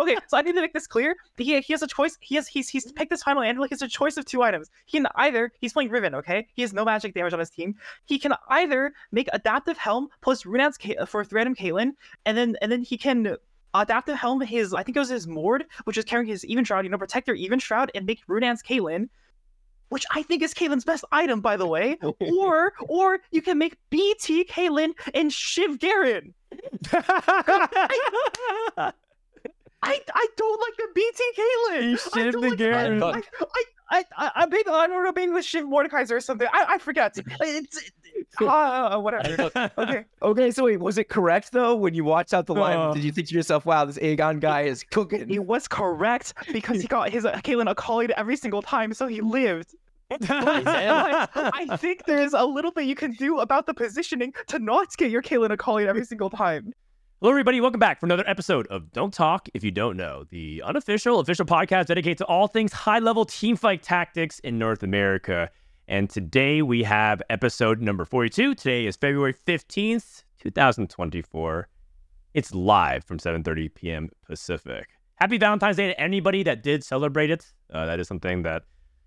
okay, so I need to make this clear. He, he has a choice. He has he's he's picked this final and like it's a choice of two items. He can either he's playing Riven, okay? He has no magic damage on his team. He can either make adaptive helm plus Runaan's Ka- uh, for random Caitlyn, and then and then he can adaptive helm his I think it was his Mord, which is carrying his Evenshroud, you know, protect your Evenshroud and make Runaan's Caitlyn. Which I think is Caitlyn's best item, by the way. or or you can make BT Caitlyn and Shiv Garen. I I don't like the BTK Caitlyn. You I Shiv the like- Garen. I I I I, I, made, I don't know maybe with Shiv Mordekaiser or something. I, I forget. It's it, uh, whatever. Okay. Okay, so wait, was it correct though when you watched out the line? Oh. Did you think to yourself, "Wow, this Aegon guy is cooking"? He was correct because he got his uh, Caitlyn accolade every single time, so he lived. But I think there's a little bit you can do about the positioning to not get your Caitlyn accolade every single time. Hello, everybody. Welcome back for another episode of Don't Talk If You Don't Know, the unofficial, official podcast dedicated to all things high level teamfight tactics in North America. And today we have episode number 42. Today is February 15th, 2024. It's live from 7.30 p.m. Pacific. Happy Valentine's Day to anybody that did celebrate it. Uh, that is something that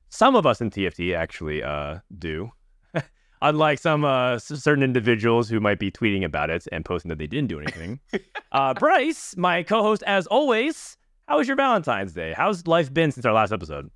some of us in TFT actually uh, do. Unlike some uh, certain individuals who might be tweeting about it and posting that they didn't do anything. uh, Bryce, my co-host, as always, how was your Valentine's Day? How's life been since our last episode?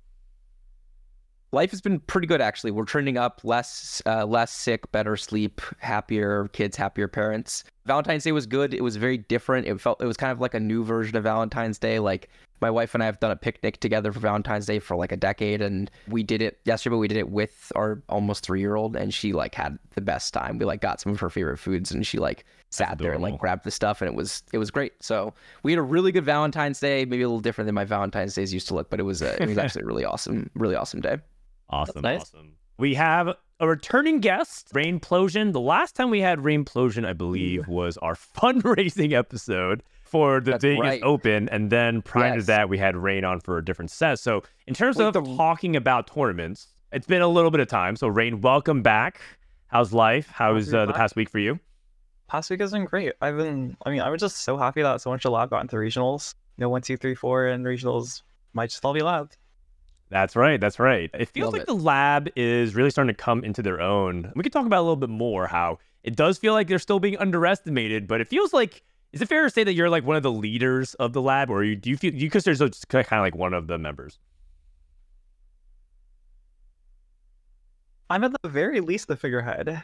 Life has been pretty good actually. We're trending up, less uh, less sick, better sleep, happier kids, happier parents. Valentine's Day was good. It was very different. It felt it was kind of like a new version of Valentine's Day. Like my wife and I have done a picnic together for Valentine's Day for like a decade, and we did it yesterday. But we did it with our almost three year old, and she like had the best time. We like got some of her favorite foods, and she like sat there and like grabbed the stuff, and it was it was great. So we had a really good Valentine's Day. Maybe a little different than my Valentine's days used to look, but it was a, it was actually a really awesome, really awesome day. Awesome, nice. awesome. We have a returning guest, Rainplosion. The last time we had Rainplosion, I believe, was our fundraising episode for the That's Vegas right. Open, and then prior to that, we had Rain on for a different set. So, in terms Wait, of the- talking about tournaments, it's been a little bit of time. So, Rain, welcome back. How's life? How Happy was uh, the past week for you? Past week has been great. I've been, I mean, I was just so happy that so much of lab got into regionals. You know, one, two, three, four, and regionals might just all be lab. That's right. That's right. It feels Love like it. the lab is really starting to come into their own. We could talk about a little bit more how it does feel like they're still being underestimated, but it feels like is it fair to say that you're like one of the leaders of the lab, or you, do you feel do you consider yourself kind of like one of the members? I'm at the very least the figurehead.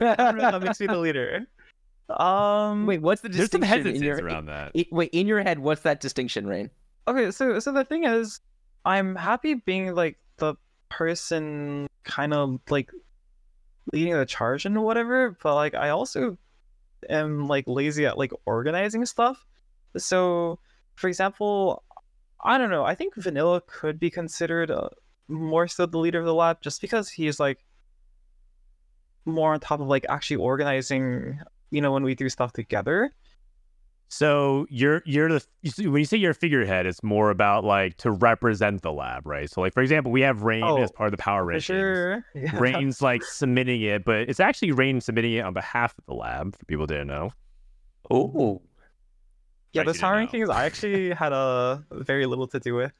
I don't that makes me the leader. Um. Wait, what's the distinction? There's some distinction hesitance your around that. i- wait in your head? What's that distinction, Rain? Okay, so so the thing is, I'm happy being like the person kind of like leading the charge and whatever, but like I also am like lazy at like organizing stuff. So, for example, I don't know. I think Vanilla could be considered uh, more so the leader of the lab, just because he's like more on top of like actually organizing. You know, when we do stuff together. So you're you're the when you say you're a figurehead, it's more about like to represent the lab, right? So like for example, we have Rain Oh, as part of the power For rankings. sure. Yeah. Rain's like submitting it, but it's actually Rain submitting it on behalf of the lab. For people who didn't know. Oh, Yeah, Right, the you power know. rankings I actually had a very little to do with.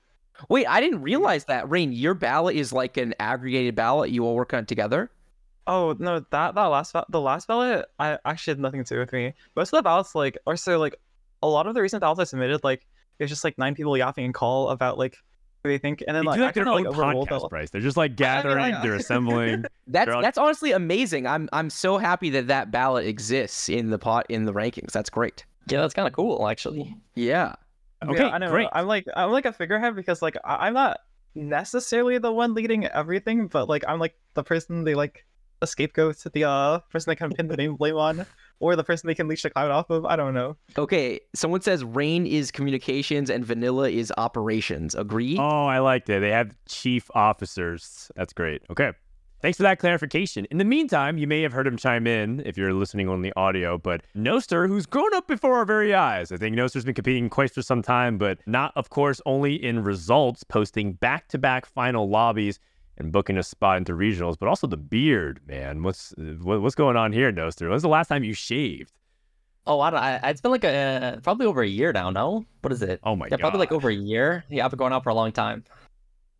wait, I didn't realize that. Rain, your ballot is like an aggregated ballot. You all work on it together. Oh no, that that last ba- the last ballot I actually had nothing to do with me. Most of the ballots like or so like a lot of the recent ballots I submitted like it's just like nine people yapping and call about like what they think, and then They like do I like their kinda, own like overruled podcast, the- Bryce. They're just like I mean, gathering, they're assembling. That's They're on- that's honestly amazing. I'm I'm so happy that that ballot exists in the pot in the rankings. That's great. Yeah, that's kind of cool, actually. Yeah. Okay, yeah, I know. great. I'm like I'm like a figurehead because like I- I'm not necessarily the one leading everything, but like I'm like the person they like the scapegoat, the uh person they can pin the name blame on, or the person they can leash the cloud off of. I don't know. Okay. Someone says Rain is communications and Vanilla is operations. Agree? Oh, I liked it. They have chief officers. That's great. Okay. Thanks for that clarification. In the meantime, you may have heard him chime in if you're listening on the audio, but Noster, who's grown up before our very eyes. I think Noster's been competing quite for some time, but not, of course, only in results, posting back to back final lobbies and booking a spot into regionals, but also the beard, man. What's what's going on here, Noster? When's the last time you shaved? Oh, I don't. I, it's been like a probably over a year now. No, what is it? Oh my yeah, god. probably like over a year. Yeah, I've been going out for a long time.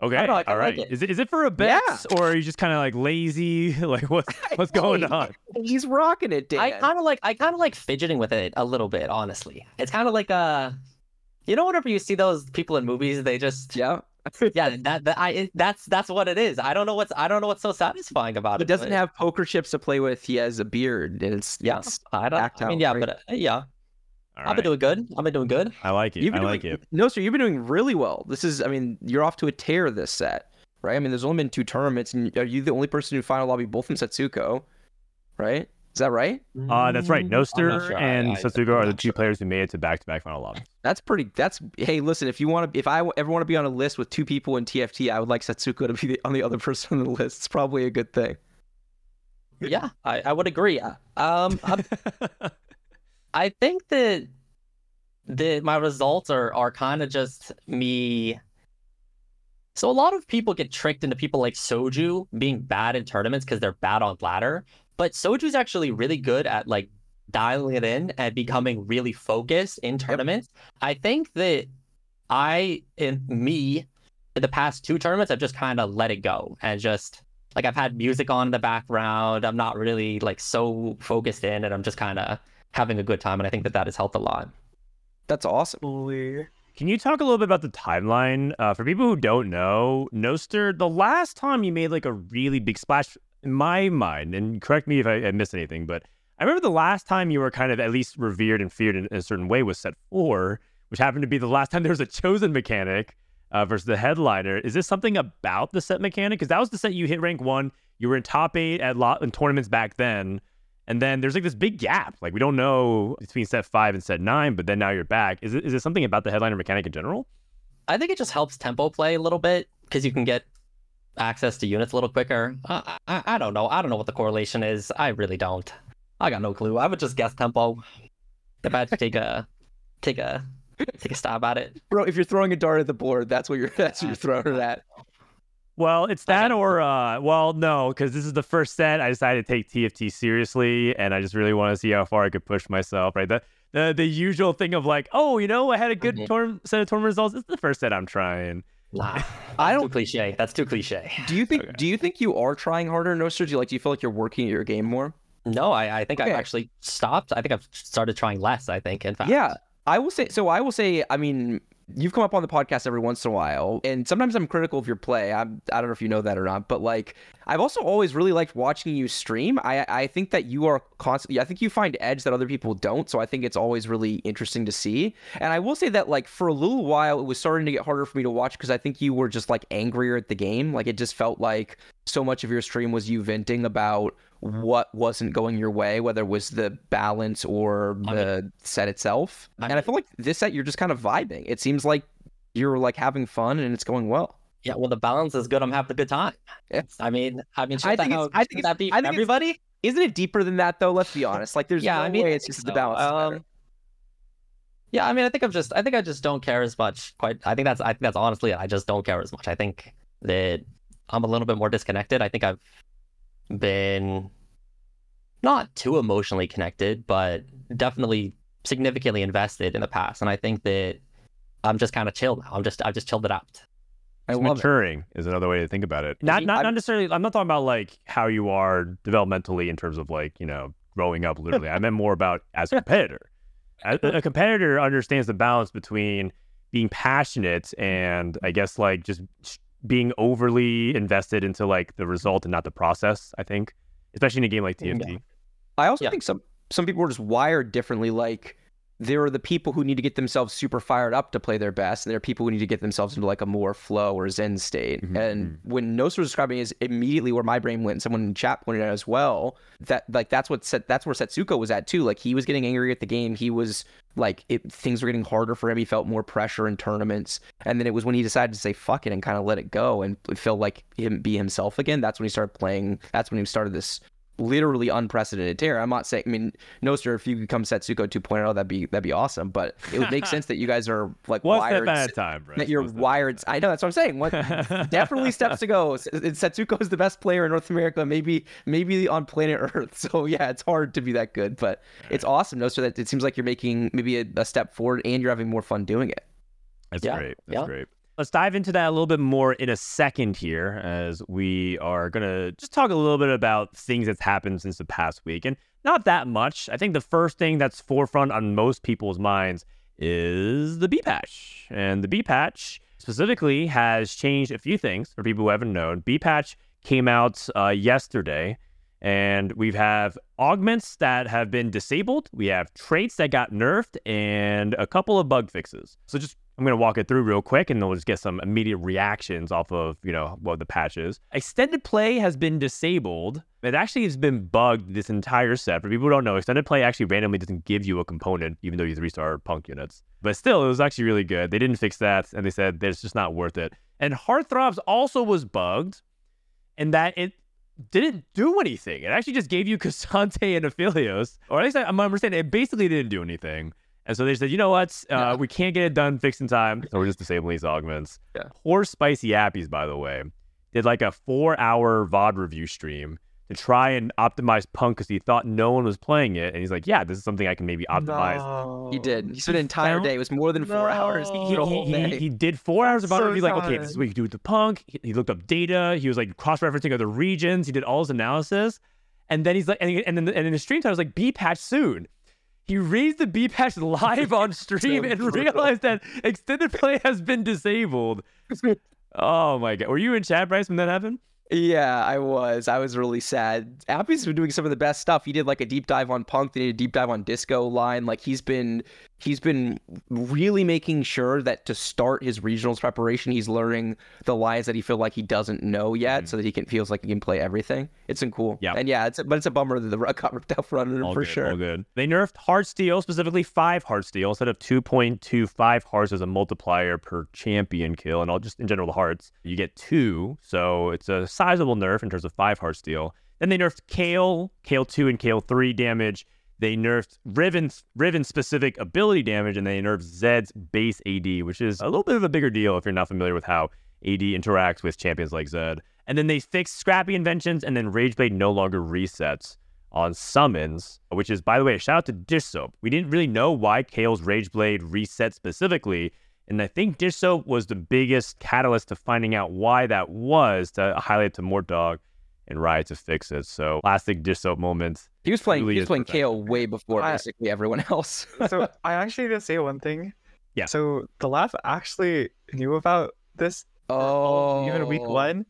Okay. I don't know, I All like it. Is it is it for a bet Yeah. or are you just kind of like lazy? Like what's what's going on? He's rocking it, Dan. I kind of like I kind of like fidgeting with it a little bit. Honestly, it's kind of like uh, you know, whenever you see those people in movies, they just yeah. yeah, that, that I it, that's that's what it is. I don't know what's I don't know what's so satisfying about He it. doesn't but- have poker chips to play with. He has a beard, and it's Yeah, it's- I don't. act I mean, out, yeah, right? but uh, yeah, All I've right. been doing good. I've been doing good. I like it. You've I been like doing, it. Noster, you've been doing really well. This is, I mean, you're off to a tear this set, right? I mean, there's only been two tournaments, and are you the only person who final lobby both in Setsuko, right? Is that right? Uh, that's right. Mm, I'm Noster sure. And I- Setsuko I'm are the two sure. players who made it to back-to-back final lobby. That's pretty. That's hey, listen. If you want to, if I ever want to be on a list with two people in TFT, I would like Setsuko to be the, on the other person on the list. It's probably a good thing. Yeah, I, I would agree. Uh, Um, I'm, I think that the my results are are kind of just me. So a lot of people get tricked into people like Soju being bad in tournaments because they're bad on ladder, but Soju's actually really good at like dialing it in and becoming really focused in tournaments. I think that I in me in the past two tournaments I've just kind of let it go and just like I've had music on in the background. I'm not really like so focused in, and I'm just kind of having a good time. And I think that that has helped a lot. That's awesome. Can you talk a little bit about the timeline? Uh, for people who don't know, Noster, the last time you made like a really big splash, in my mind, and correct me if I, I missed anything, but I remember the last time you were kind of at least revered and feared in, a certain way was set four, which happened to be the last time there was a chosen mechanic uh, versus the headliner. Is this something about the set mechanic? Because that was the set you hit rank one. You were in top eight at lot in tournaments back then. And then there's like this big gap. Like we don't know between set five and set nine, but then now you're back. Is it is it something about the headliner mechanic in general? I think it just helps tempo play a little bit because you can get access to units a little quicker. I, I I don't know. I don't know what the correlation is. I really don't. I got no clue. I would just guess tempo. If I had to take a take a take a stab at it. Bro, if you're throwing a dart at the board, that's what you're that's what you're throwing it at. Well, it's that or uh well, no, because this is the first set. I decided to take TFT seriously and I just really want to see how far I could push myself, right? The the the usual thing of like, oh, you know, I had a good Mhm. tourn- set of tournament results. It's the first set I'm trying. Nah, I don't- too cliche. That's too cliche. Do you think Okay. do you think you are trying harder, Noster? Do you like do you feel like you're working your game more? No, I, I think Okay. I've actually stopped. I think I've started trying less. I think, in fact. Yeah, I will say. So I will say. I mean, you've come up on the podcast every once in a while, and sometimes I'm critical of your play. I'm, I don't know if you know that or not, but like I've also always really liked watching you stream. I I think that you are constantly. I think you find edge that other people don't. So I think it's always really interesting to see. And I will say that like for a little while, it was starting to get harder for me to watch because I think you were just like angrier at the game. Like it just felt like so much of your stream was you venting about what wasn't going your way, whether it was the balance or I the set itself. I and I feel like this set you're just kind of vibing. It seems like you're like having fun and it's going well. Yeah, well, the balance is good. I'm having a good time. Yeah. I mean, I mean, I think that, it's- I think that be I think everybody? Isn't it deeper than that though? Let's be honest. Like there's Yeah, no I mean, way it's just the balance. Um, Yeah, I mean, I think I'm just, I think I just don't care as much. Quite, I think that's, I think that's honestly. I just don't care as much. I think that I'm a little bit more disconnected. I think I've been not too emotionally connected, but definitely significantly invested in the past. And I think that I'm just kind of chilled now. I'm just, I've just chilled it out. I It's love maturing is another way to think about it. Not not, I'm- not necessarily I'm not talking about like how you are developmentally in terms of like, you know, growing up literally. I meant more about as a competitor. A, a competitor understands the balance between being passionate and I guess like just being overly invested into like the result and not the process, I think. Especially in a game like TFT. I also Yeah. think some some people are just wired differently. Like there are the people who need to get themselves super fired up to play their best, and there are people who need to get themselves into like a more flow or zen state. Mhm, And when Noster was describing is immediately where my brain went, and someone in chat pointed out as well that like that's what set that's where Setsuko was at too. Like he was getting angry at the game. He was like it, things were getting harder for him. He felt more pressure in tournaments, and then it was when he decided to say fuck it and kind of let it go and feel like him be himself again. That's when he started playing. That's when he started this literally unprecedented tear. I'm not saying, I mean, Noster, if you could become Setsuko 2.0, that'd be that'd be awesome. But it would make sense that you guys are like One wired. step at time, that you're wired. I know that's what I'm saying. What, definitely steps to go. Setsuko is the best player in North America, maybe maybe on planet Earth. So yeah, it's hard to be that good, but it's awesome. Noster, that it seems like you're making maybe a, a step forward and you're having more fun doing it. That's Yeah, great. That's yeah. great. Let's dive into that a little bit more in a second here, as we are gonna just talk a little bit about things that's happened since the past week, and not that much. I think the first thing that's forefront on most people's minds is the B patch, and the B patch specifically has changed a few things for people who haven't known. B patch came out uh, yesterday, and we have augments that have been disabled. We have traits that got nerfed, and a couple of bug fixes. So just I'm gonna walk it through real quick, and then we'll just get some immediate reactions off of you know what the patch is. Extended play has been disabled. It actually has been bugged this entire set. For people who don't know, extended play actually randomly doesn't give you a component, even though you three star punk units. But still, it was actually really good. They didn't fix that, and they said that it's just not worth it. And Heartthrobs also was bugged, and that it didn't do anything. It actually just gave you K'Sante and Aphelios, or at least I'm understanding it basically didn't do anything. And so they said, you know what? Uh, Yeah. We can't get it done fixed in time, so we're just disabling these augments. Yeah. Poor Spicy Appies, by the way, did like a four hour VOD review stream to try and optimize Punk because he thought no one was playing it. And he's like, yeah, this is something I can maybe optimize. No. He did. He spent an entire day. It was more than four hours. No. He, he, he, he did four hours of I'm VOD so review, like, okay, this is sad. what you do with the Punk. He, he looked up data. He was like cross referencing other regions. He did all his analysis. And then he's like, and, he- and then and in the stream time, I was like, be patched soon. He raised the B patch live on stream So and brutal. realized that extended play has been disabled. Oh my god, were you in chat, Bryce, when that happened? Yeah, I was. I was really sad. Appy's been doing some of the best stuff. He did like a deep dive on Punk, then he did a deep dive on Disco line. Like he's been he's been really making sure that to start his regionals preparation, he's learning the lines that he feel like he doesn't know yet, Mhm. so that he can feels like he can play everything. It's been cool. Yeah. And yeah, it's but it's a bummer that the rug got ripped out front of him All for good, sure. All good. They nerfed Heartsteel, specifically five Heartsteel, instead of 2.25 hearts as a multiplier per champion kill, and all just in general the hearts. You get two, so it's a sizable nerf in terms of five Heartsteel. Then they nerfed Kayle, Kayle 2 and Kayle 3 damage. They nerfed Riven's Riven specific ability damage, and they nerfed Zed's base AD, which is a little bit of a bigger deal if you're not familiar with how AD interacts with champions like Zed. And then they fixed Scrappy Inventions, and then Rageblade no longer resets on summons, which is, by the way, a shout out to Dish Soap. We didn't really know why Kayle's Rageblade reset specifically, and I think Dish Soap was the biggest catalyst to finding out why that was to highlight to Mortdog and Riot to fix it. So, classic Dish Soap moment. He was playing Really he was playing perfect. KO way before I- basically everyone else. so I actually did say one thing. Yeah. So the lab actually knew about this oh even week one.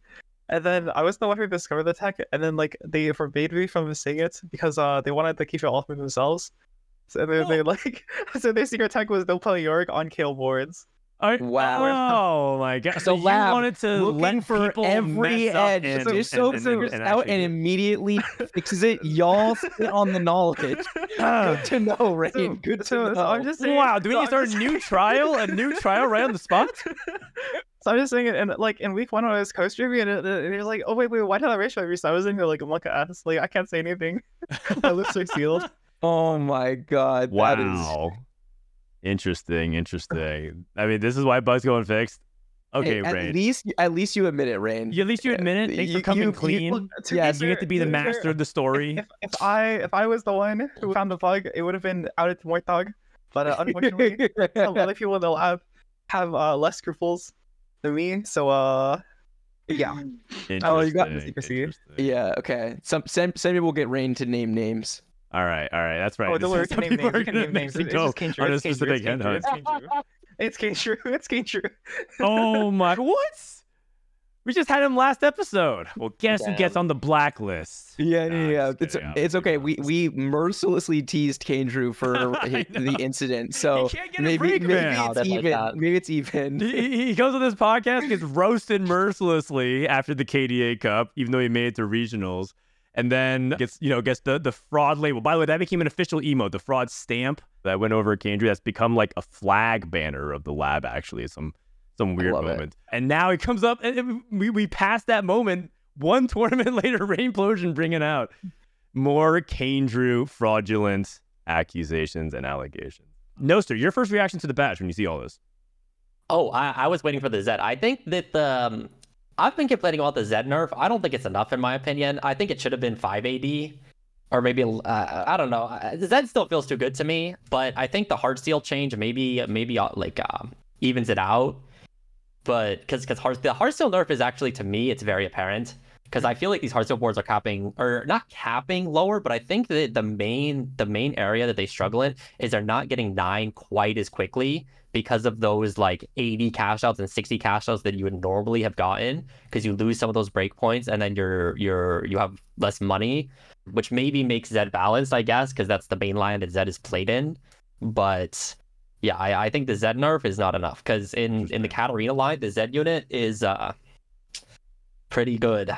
And then I was the one who discovered the tech, and then like they forbade me from saying it because uh they wanted to keep it all for themselves. So they, they like so their secret tech was they'll play Yorick on Kayle boards. Are- Wow. Oh my god! The So you lab wanted to looking for every edge. and, so and, so and- figures and out and immediately fixes it. Y'all sit on the knowledge. Good to know, right? So- Good to so- know. so I'm just saying. Wow! Do we so need to start a new trial? A new trial right on the spot? So I'm just saying, and like in week one when I was co-streaming, and, it, it, it was like, oh wait, wait, why did I ratio every so I was in here like I'm like like I can't say anything. My lips are sealed. Oh my god. That is Wow. Interesting, interesting. I mean, this is why bugs go unfixed. Okay, Hey, at Rain. least at least you admit it, Rain. You- at least you admit it. Thanks You- for coming you- you- clean. Look, to be Yeah, you fair- get to be the to fair, master of the story. If, if I if I was the one who found the bug, it would have been outed to Mortdog. But uh, unfortunately, lot of people in the lab have uh, less scruples than me. So uh, yeah. Oh, you got the Interesting, secrecy. yeah. Okay. Some some some people get Rain to name names. All right, all right. That's right. Oh, don't worry, we can name names. are We can gonna name names. It's go just Kane on a It's Kane specific It's Kane. It's Kane It's Kane Oh my! What? We just had him last episode. Well, guess who gets on the blacklist? Yeah, Nah, yeah, yeah. It's kidding. I'm it's okay. kidding. We we mercilessly teased Kane Drew for the incident. So can't get a maybe break, maybe man. It's that's like even. maybe it's even. He, he goes on this podcast, gets roasted mercilessly after the KDA Cup, even though he made it to regionals, and then gets you know gets the the fraud label. By the way, that became an official emote, the fraud stamp that went over Kendry. That's become like a flag banner of the lab. Actually, some some weird love it. moment. And now he comes up, and it- we we passed that moment. One tournament later, Rainplosion bringing out more Kane Drew fraudulent accusations and allegations. Noster, your first reaction to the badge when you see all this? Oh, I, I was waiting for the Zed. I think that the um, I've been complaining about the Zed nerf. I don't think it's enough in my opinion. I think it should have been 5 AD or maybe uh, I don't know. Zed still feels too good to me, but I think the Heartsteel change maybe maybe uh, like um, evens it out. But because because hard the Heartsteel nerf is actually to me it's very apparent because I feel like these hard Heartsteel boards are capping or not capping lower, but I think that the main the main area that they struggle in is they're not getting nine quite as quickly because of those like 80 cash outs and 60 cash outs that you would normally have gotten because you lose some of those breakpoints and then you're you're you have less money, which maybe makes Zed balanced, I guess, because that's the main line that Zed is played in. But yeah, I, I think the Zed nerf is not enough because in in the Katarina line, the Zed unit is uh pretty good.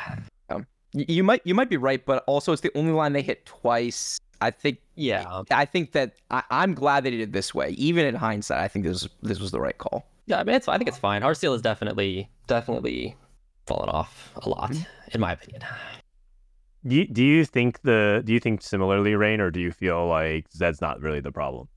Um, you might you might be right, but also it's the only line they hit twice. I think yeah. I think that I, am glad they did it this way. Even in hindsight, I think this this was the right call. Yeah, I mean, it's I think it's fine. Heartsteel is definitely definitely fallen off a lot, mm-hmm. in my opinion. Do you, do you think the do you think similarly, Rain, or do you feel like Zed's not really the problem?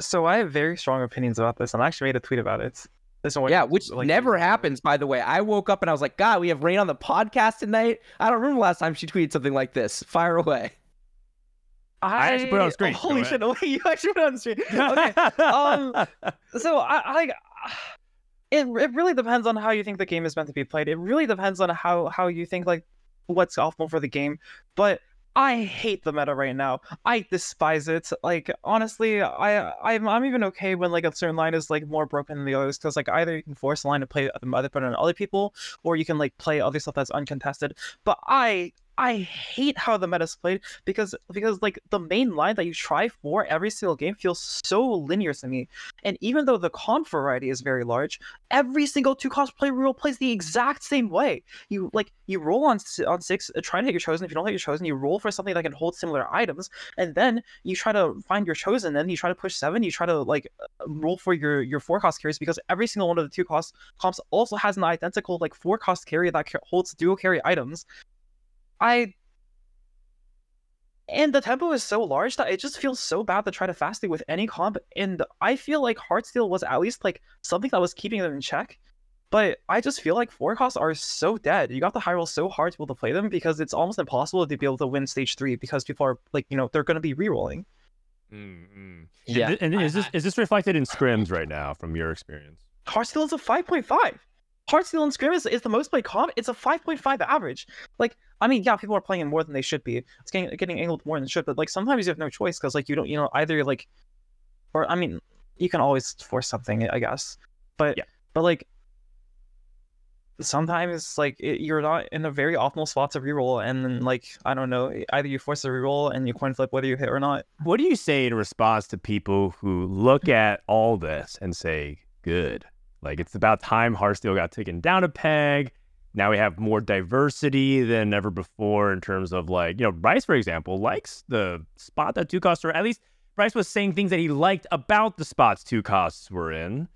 So I have very strong opinions about this, and I actually made a tweet about it. This one, yeah, which like, never happens, by the way. I woke up and I was like, God, we have Rain on the podcast tonight. I don't remember last time she tweeted something like this. Fire away. I, I actually put it on the screen. Holy shit! No, you actually put it on screen. Okay. um, so I, I, it it really depends on how you think the game is meant to be played. It really depends on how how you think like what's optimal for the game. But I hate the meta right now. I despise it. Like honestly, I I'm, I'm even okay when like a certain line is like more broken than the others because like either you can force a line to play the other better than other people, or you can like play other stuff that's uncontested. But I I hate how the meta's played because because like the main line that you try for every single game feels so linear to me. And even though the comp variety is very large, every single two cost play rule plays the exact same way. You like you roll on on six, uh, try to hit your chosen. If you don't hit your chosen, you roll for something that can hold similar items, and then you try to find your chosen. Then you try to push seven. You try to like uh, roll for your your four cost carries because every single one of the two cost comps also has an identical like four cost carry that holds dual carry items. I and the tempo is so large that it just feels so bad to try to fast it with any comp. And I feel like Heartsteel was at least like something that was keeping them in check. But I just feel like four costs are so dead. You got the high roll so hard to be able to play them because it's almost impossible to be able to win stage three because people are like, you know, they're going to be re-rolling. Mm-hmm. Yeah. And is this is this reflected in scrims right now from your experience? Heartsteel is a 5.5. Heartsteel and Scrim is, is the most played comp. It's a 5.5 average. Like, I mean, yeah, people are playing it more than they should be. It's getting getting angled more than should, but like sometimes you have no choice because like you don't, you know, either like, or I mean, you can always force something, I guess, but yeah. but like sometimes like it, you're not in a very optimal spot to reroll, and then like I don't know, either you force a reroll and you coin flip whether you hit or not. What do you say in response to people who look at all this and say, "Good"? Like it's about time Heartsteel got taken down a peg. Now we have more diversity than ever before in terms of like, you know, Bryce, for example, likes the spot that two costs are at least Bryce was saying things that he liked about the spots two costs were in.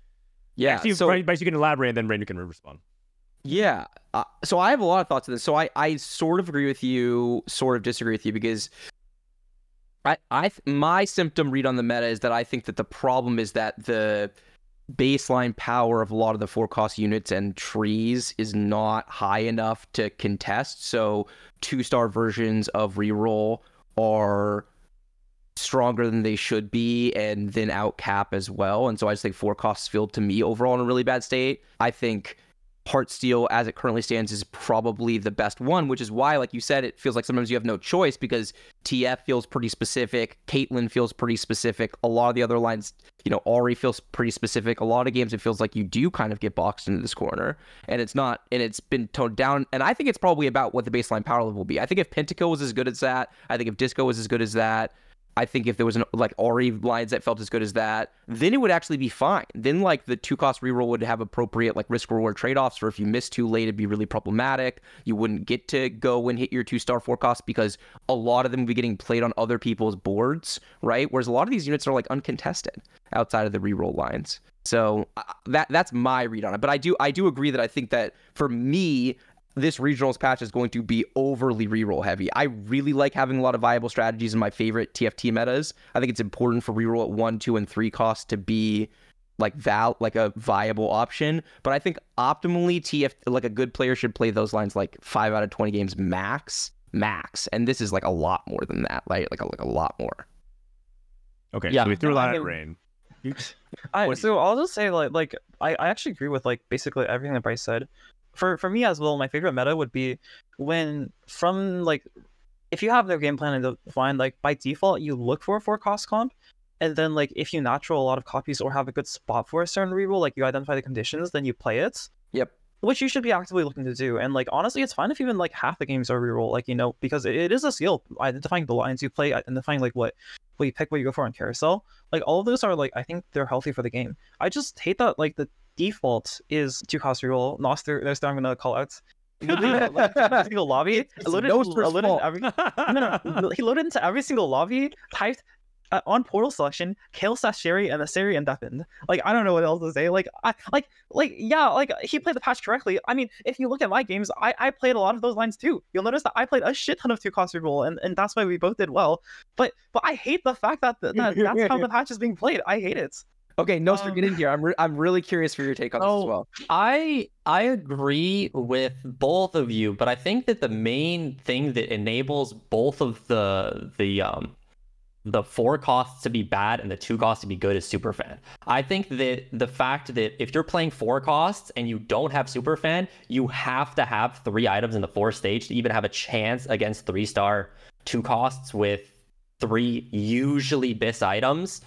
Yeah. Actually, so, Bryce, you can elaborate and then Rain, can respond. Yeah. Uh, so I have a lot of thoughts on this. So I, I sort of agree with you, sort of disagree with you because I, I, my symptom read on the meta is that I think that the problem is that the baseline power of a lot of the four cost units and trees is not high enough to contest. So two star versions of reroll are stronger than they should be and then out cap as well. And so I just think four costs feel to me overall in a really bad state. I think Heartsteel as it currently stands, is probably the best one, which is why, like you said, it feels like sometimes you have no choice because TF feels pretty specific, Caitlyn feels pretty specific. A lot of the other lines, you know, Ahri feels pretty specific. A lot of games, it feels like you do kind of get boxed into this corner, and it's not, and it's been toned down. And I think it's probably about what the baseline power level will be. I think if Pentakill was as good as that, I think if Disco was as good as that, I think if there was an like Ahri lines that felt as good as that, then it would actually be fine. Then like the two cost reroll would have appropriate like risk reward trade offs for if you miss too late, it'd be really problematic. You wouldn't get to go and hit your two star four cost because a lot of them would be getting played on other people's boards, right? Whereas a lot of these units are like uncontested outside of the reroll lines. So uh, that that's my read on it. But I do I do agree that I think that for me, this regionals patch is going to be overly reroll heavy. I really like having a lot of viable strategies in my favorite TFT metas. I think it's important for reroll at one, two, and three costs to be like val like a viable option. But I think optimally TF like a good player should play those lines like five out of twenty games max. Max. And this is like a lot more than that, right? Like a like a lot more. Okay, Yeah. so we threw a lot at mean- Rain. I, so I'll just say like like I, I actually agree with like basically everything that Bryce said. For for me as well, my favorite meta would be when from like if you have their game plan and defined like by default you look for a four cost comp, and then like if you natural a lot of copies or have a good spot for a certain reroll, like you identify the conditions, then you play it. Yep. Which you should be actively looking to do. And like honestly, it's fine if even like half the games are reroll, like you know, because it, it is a skill identifying the lines you play, identifying like what what you pick, what you go for on carousel. Like all of those are like I think they're healthy for the game. I just hate that like the default is two cost reroll. Noster, there's I'm gonna call out. He loaded into every single lobby. It's loaded, Noster's loaded every, no, no, no. He loaded into every single lobby, typed uh, on portal selection, kill slash Sherry and the Siri and deafened. Like I don't know what else to say. Like I like like yeah, like he played the patch correctly. I mean, if you look at my games, I, I played a lot of those lines too. You'll notice that I played a shit ton of two cost reroll, and, and that's why we both did well. But but I hate the fact that, that that's how the patch is being played. I hate it. Okay, Noster, Um, get in here. I'm re- I'm really curious for your take on this as well. I I agree with both of you, but I think that the main thing that enables both of the the um the four costs to be bad and the two costs to be good is superfan. I think that the fact that if you're playing four costs and you don't have superfan, you have to have three items in the four stage to even have a chance against three star two costs with three usually bis items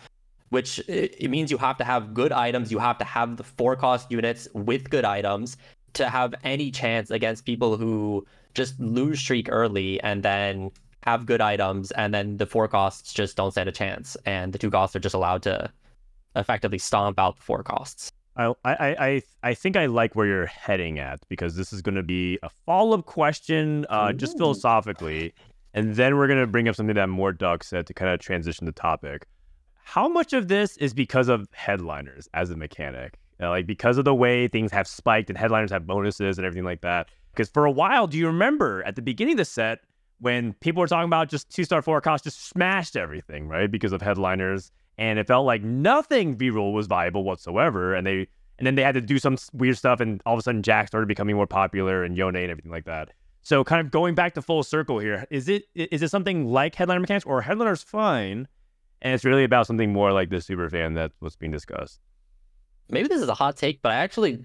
which it it means you have to have good items. You have to have the four cost units with good items to have any chance against people who just lose streak early and then have good items, and then the four costs just don't stand a chance, and the two costs are just allowed to effectively stomp out the four costs. I, I, I, I think I like where you're heading at because this is going to be a follow up question, uh, just philosophically, and then we're going to bring up something that Mortdog said to kind of transition the topic. How much of this is because of headliners as a mechanic? Uh, like because of the way things have spiked and headliners have bonuses and everything like that. Because for a while, do you remember at the beginning of the set when people were talking about just two star four cost just smashed everything, right? Because of headliners. And it felt like nothing B roll was viable whatsoever. And they and then they had to do some weird stuff, and all of a sudden Jax started becoming more popular and Yone and everything like that. So kind of going back to full circle here, is it is it something like headliner mechanics or headliners fine? And it's really about something more like the super fan that's what's being discussed. Maybe this is a hot take, but I actually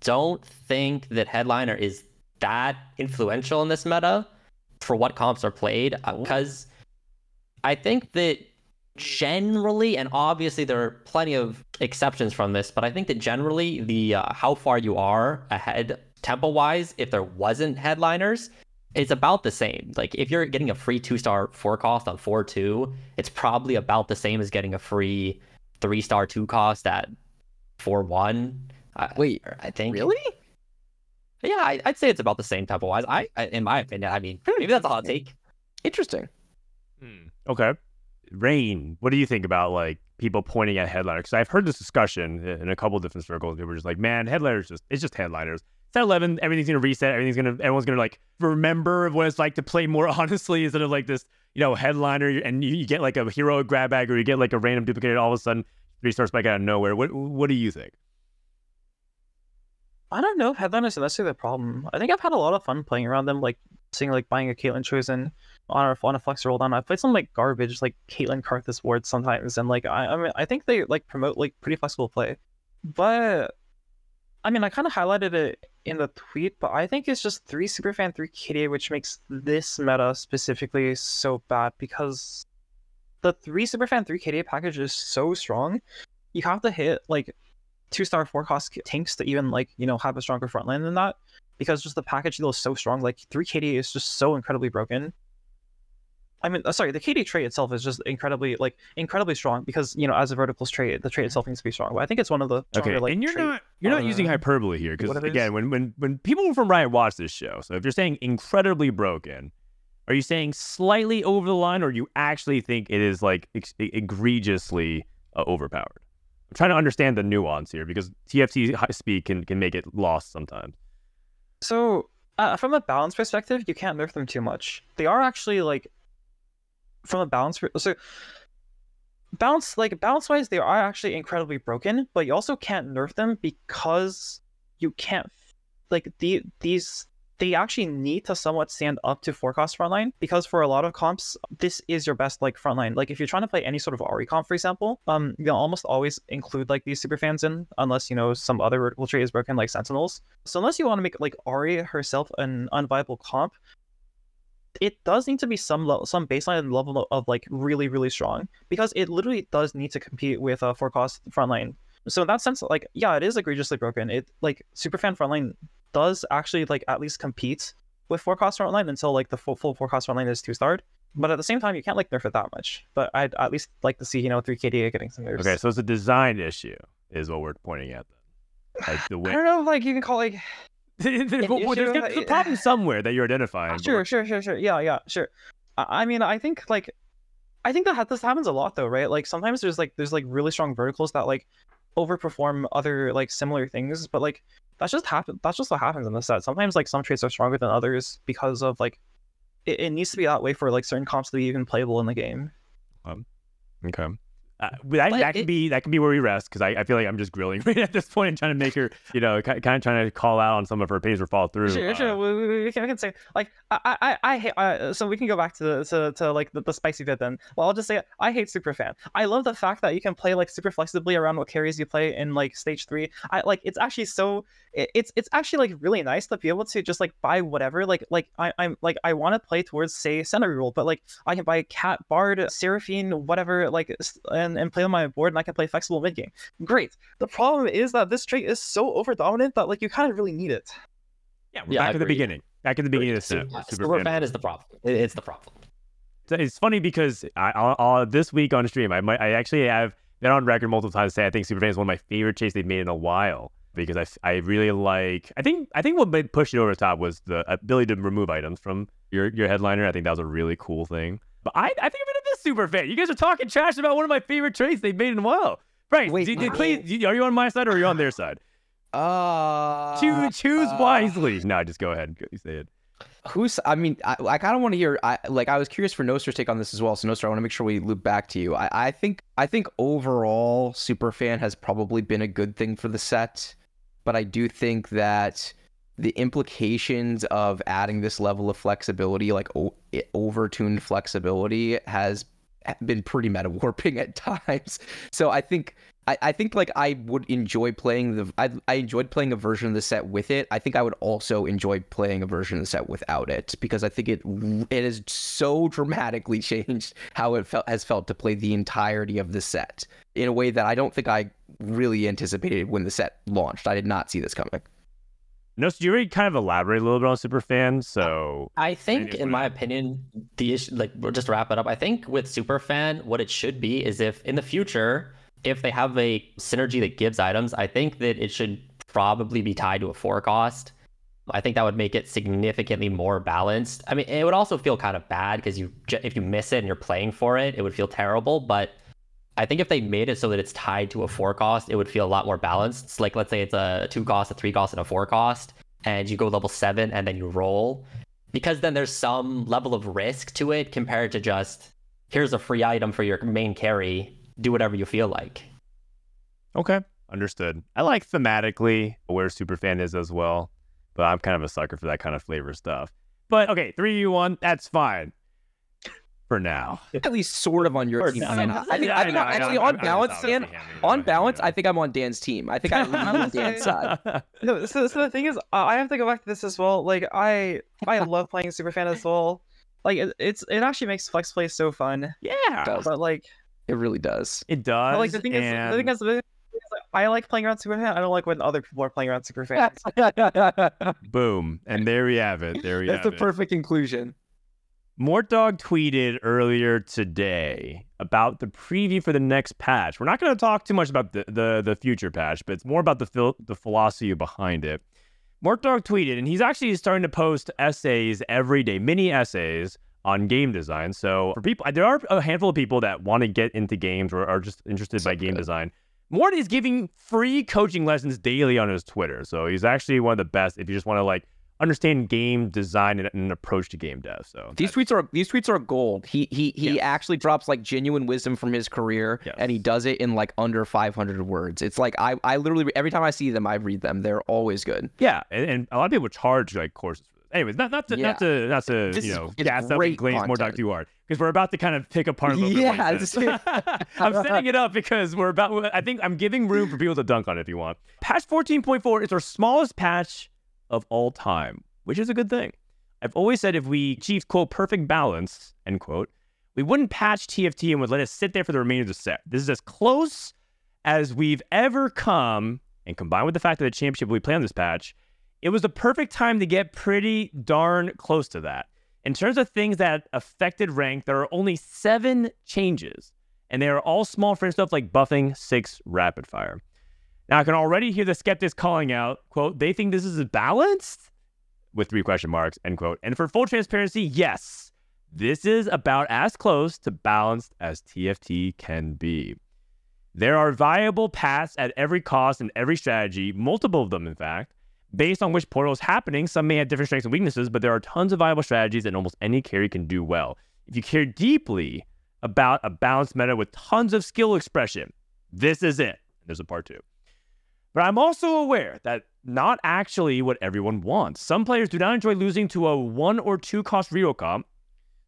don't think that headliner is that influential in this meta for what comps are played because I think that generally and obviously there are plenty of exceptions from this but i think that generally the uh, how far you are ahead tempo wise if there wasn't headliners it's about the same like if you're getting a free two star four cost on four two it's probably about the same as getting a free three star two cost at four one Wait, i think really? yeah I, i'd say it's about the same type of wise I, I in my opinion i mean maybe that's a hot take Interesting. Hmm, okay. Rain, what do you think about like people pointing at headliners? Because I've heard this discussion in a couple different circles. People were just like, man, headliners just it's just headliners. At eleven, everything's gonna reset, everything's gonna everyone's gonna like remember what it's like to play more honestly instead of like this, you know, headliner and you, you get like a hero grab bag or you get like a random duplicate all of a sudden three spike out of nowhere. What what do you think? I don't know headliners necessarily the problem. I think I've had a lot of fun playing around them, like seeing like buying a Caitlyn chosen on a on a flex roll down. I've played some like garbage like Caitlyn Karthus wards sometimes, and like I I mean I think they like promote like pretty flexible play, but I mean I kind of highlighted it in the tweet, but I think it's just three superfan three KDA which makes this meta specifically so bad because the three superfan three KDA package is so strong. You have to hit like two star four cost tanks to even like you know have a stronger front line than that because just the package deal is so strong like 3 KD is just so incredibly broken I mean uh, sorry the KD trait itself is just incredibly like incredibly strong because you know as a verticals trait the trait itself needs to be strong but I think it's one of the stronger, Okay, like, and you're trait- not you're not uh, using hyperbole here because what it is? again, when when when people from Riot watch this show, so if you're saying incredibly broken, are you saying slightly over the line, or you actually think it is like ex- egregiously uh, overpowered? I'm trying to understand the nuance here because TFT high speed can can make it lost sometimes. So uh, from a balance perspective, you can't nerf them too much. They are actually like from a balance so balance like balance wise they are actually incredibly broken, but you also can't nerf them because you can't like the these they actually need to somewhat stand up to four cost frontline because for a lot of comps, this is your best like frontline. Like if you're trying to play any sort of Ahri comp, for example, um, you'll almost always include like these super fans in, unless you know some other vertical trait is broken like Sentinels. So unless you want to make like Ahri herself an unviable comp, it does need to be some level, some baseline level of, like really really strong because it literally does need to compete with a four cost frontline. So in that sense, like yeah, it is egregiously broken. It like superfan frontline does actually like at least compete with four forecast frontline until like the full full four cost frontline is two starred. But at the same time, you can't like nerf it that much. But I'd at least like to see you know three KDA getting some nerfs. Okay, so it's a design issue, is what we're pointing at. Then. Like the I way don't know if like you can call like there's issue, there's a uh, problem somewhere that you're identifying. but sure sure sure sure yeah yeah sure. I, I mean I think like I think that this happens a lot though, right? Like sometimes there's like there's like really strong verticals that like overperform other like similar things, but like that's just happen that's just what happens in the set. Sometimes like some traits are stronger than others because of like it, it needs to be that way for like certain comps to be even playable in the game. Okay. Uh, that, But that it- be that can be where we rest because I, I feel like I'm just grilling right at this point and trying to make her you know kind of trying to call out on some of her opinions or fall through. Sure, Uh, sure. We, we, can, we can say like I I I hate. Uh, so we can go back to to, to like the, the spicy bit then. Well, I'll just say I hate Superfan. I love the fact that you can play like super flexibly around what carries you play in like stage three. I like it's actually so it, it's it's actually like really nice to be able to just like buy whatever. Like like I I'm like I want to play towards say center rule, but like I can buy cat bard seraphine whatever like s- and and play on my board and I can play flexible mid game. Great. The problem is that this trait is so over dominant that like you kind of really need it. yeah, we're Yeah, back at the beginning. Back at the beginning of the Super, snap. super fan is the problem. It- It's the problem. So It's funny because I, I'll, I'll, this week on stream, I might, I actually have been on record multiple times to say I think Superfan is one of my favorite chases they've made in a while because I really like. I think I think what made push it over the top was the ability to remove items from your your headliner. I think that was a really cool thing. But I, I think I'm into this super fan. You guys are talking trash about one of my favorite traits they've made in a while. Right? Wait, did, did wow. Clay- do- are you on my side or are you on their side? Uh, choose choose uh, wisely. No, just go ahead. Go- Say it. Who's? I mean, I, I kind of want to hear. I like. I was curious for Noster's take on this as well. So Noster, I want to make sure we loop back to you. I, I think. I think overall, Superfan has probably been a good thing for the set, but I do think that the implications of adding this level of flexibility, like o- overtuned flexibility, has been pretty meta warping at times. So I think I, I think like I would enjoy playing the I, I enjoyed playing a version of the set with it. I think I would also enjoy playing a version of the set without it because I think it it has so dramatically changed how it felt has felt to play the entirety of the set in a way that I don't think I really anticipated when the set launched. I did not see this coming. No, so you already kind of elaborate a little bit on Superfan, so I think, in my opinion, the issue, like, we'll just to wrap it up. I think with Superfan, what it should be is if in the future, if they have a synergy that gives items, I think that it should probably be tied to a four cost. I think that would make it significantly more balanced. I mean, it would also feel kind of bad because you, if you miss it and you're playing for it, it would feel terrible. But I think if they made it so that it's tied to a four cost, it would feel a lot more balanced. It's like let's say it's a two cost, a three cost, and a four cost, and you go level seven and then you roll. Because then there's some level of risk to it compared to just here's a free item for your main carry, do whatever you feel like. Okay, understood. I like thematically where Superfan is as well, but I'm kind of a sucker for that kind of flavor stuff. But okay, three U one, that's fine for now. At least sort of on your team. not. I mean, I think, I think actually on balance, Dan, on balance, I think I'm on Dan's team. I think I'm on Dan's side. No, so, so the thing is, I have to go back to this as well. Like I, I love playing Superfan as well. Like it, it's it actually makes flex play so fun. Yeah, Does. But like, It really does. it does. but, like the thing is, and... the thing is, the thing is, like, I like playing around Superfan. I don't like when other people are playing around Superfan. boom, and there we have it. There we go. That's have the perfect conclusion. Mortdog tweeted earlier today about the preview for the next patch. We're not going to talk too much about the, the, the future patch, but it's more about the phil- the philosophy behind it. Mortdog tweeted, and he's actually starting to post essays every day, mini essays on game design. So for people, there are a handful of people that want to get into games or are just interested So by game good. design. Mort is giving free coaching lessons daily on his Twitter. So he's actually one of the best if you just want to like understand game design and an approach to game dev. So These tweets are these tweets are gold. He he he Yes. actually drops like genuine wisdom from his career, Yes. and he does it in like under 500 words. It's like I I literally every time I see them, I read them. They're always good. yeah, and, and a lot of people charge like courses. Anyways, not not to Yeah. not to not to This you know gas up and glaze more content. too hard because we're about to kind of pick apart a little bit. Yeah, says. I'm setting it up because we're about. I think I'm giving room for people to dunk on it if you want. Patch 14.4 is our smallest patch of all time, which is a good thing. I've always said if we achieved quote perfect balance end quote, we wouldn't patch TFT and would let it sit there for the remainder of the set. This is as close as we've ever come, and combined with the fact that the championship we play on this patch, it was the perfect time to get pretty darn close to that. In terms of things that affected rank, there are only seven changes, and they are all small for stuff like buffing six rapid fire. Now I can already hear the skeptics calling out, quote, they think this is balanced with three question marks, end quote. And for full transparency, yes, this is about as close to balanced as TFT can be. There are viable paths at every cost and every strategy, multiple of them, in fact, based on which portal is happening. Some may have different strengths and weaknesses, but there are tons of viable strategies that almost any carry can do well. If you care deeply about a balanced meta with tons of skill expression, this is it. There's a part two. But I'm also aware that not actually what everyone wants. Some players do not enjoy losing to a one or two cost comp.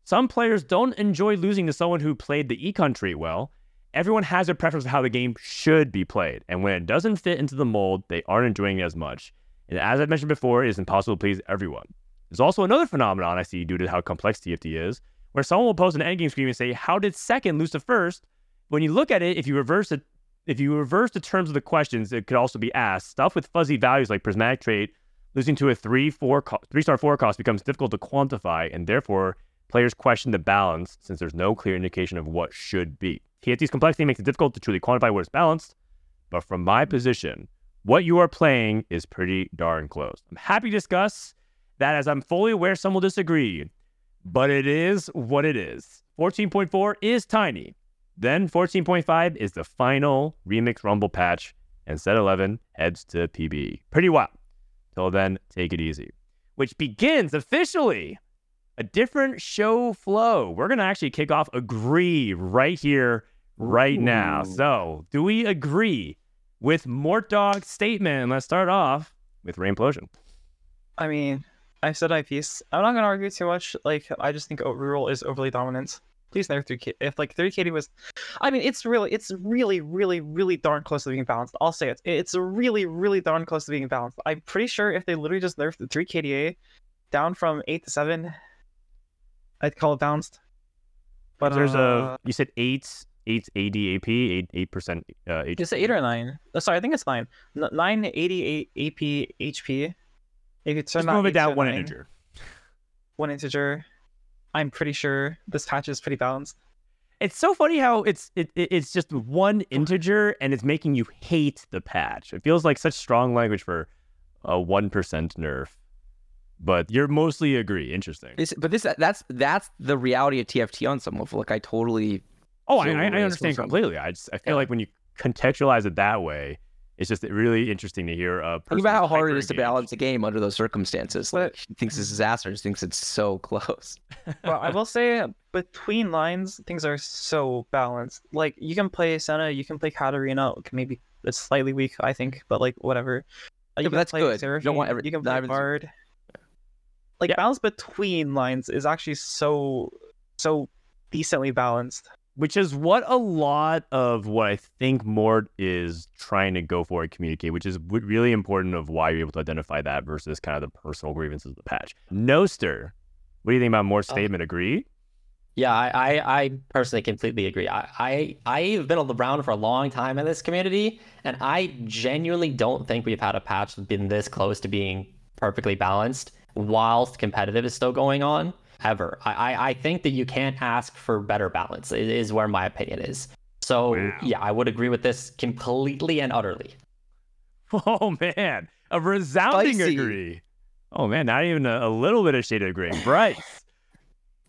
Some players don't enjoy losing to someone who played the e-country well. Everyone has a preference for how the game should be played, and when it doesn't fit into the mold, they aren't enjoying it as much. And as I've mentioned before, it is impossible to please everyone. There's also another phenomenon I see due to how complex TFT is, where someone will post an endgame screen and say, "How did second lose to first? When you look at it, if you reverse it, if you reverse the terms of the questions, it could also be asked. Stuff with fuzzy values like prismatic trait, losing to a three four co- three star four cost becomes difficult to quantify, and therefore players question the balance since there's no clear indication of what should be. TFT's complexity makes it difficult to truly quantify what is balanced, but from my position, what you are playing is pretty darn close. I'm happy to discuss that as I'm fully aware some will disagree, but it is what it is. 14.4 is tiny. Then 14.5 is the final Remix Rumble patch, and set 11 heads to PBE. Pretty wild. Till then, take it easy. Which begins officially a different show flow. We're going to actually kick off Agree right here, right now. So, do we agree with Mortdog's statement? Let's start off with Rainplosion. I mean, I said my piece. I'm not gonna argue too much. Like, I just think rural is overly dominant. Please nerf 3K. If like 3KD was, I mean, it's really, it's really, really, really darn close to being balanced. I'll say it. It's really, really darn close to being balanced. I'm pretty sure if they literally just nerfed the 3KDA down from eight to seven, I'd call it balanced. But There's uh, a, you said 8, 8 ADAP, 8, 8% uh, HP. Is it eight or nine? Oh, sorry, I think it's nine. N- nine eighty eight AP HP. If you turn Just move it down one integer. One integer. I'm pretty sure this patch is pretty balanced. It's so funny how it's it, it- it's just one integer and it's making you hate the patch. It feels like such strong language for a one percent nerf. But you're mostly agree. Interesting. This, but this that's that's the reality of TFT on some level. Like I totally Oh, I, I, I understand completely. I just I feel Yeah. like when you contextualize it that way, it's just really interesting to hear. A think about how hard it is to balance a game under those circumstances. But- Like he thinks it's a disaster, just thinks it's so close. Well, I will say between lines, things are so balanced. Like you can play Senna, you can play Katarina. Maybe it's slightly weak, I think, but like whatever. Uh, Yeah, but that's play good. You don't want Seraphine, every- You can not play everything's- Bard. Like Yeah. balance between lines is actually so so decently balanced. Which is what a lot of what I think Mort is trying to go for and communicate, which is really important of why you're able to identify that versus kind of the personal grievances of the patch. Noster, what do you think about Mort's Uh, statement? Agree? Yeah, I, I, I personally completely agree. I, I, I've been around for a long time in this community, and I genuinely don't think we've had a patch that's been this close to being perfectly balanced whilst competitive is still going on ever. I, I, I think that you can't ask for better balance, i- is where my opinion is. So, Wow. yeah, I would agree with this completely and utterly. Oh man, a resounding Spicy. agree. Oh man, not even a, a little bit of shade of agreeing. Bryce.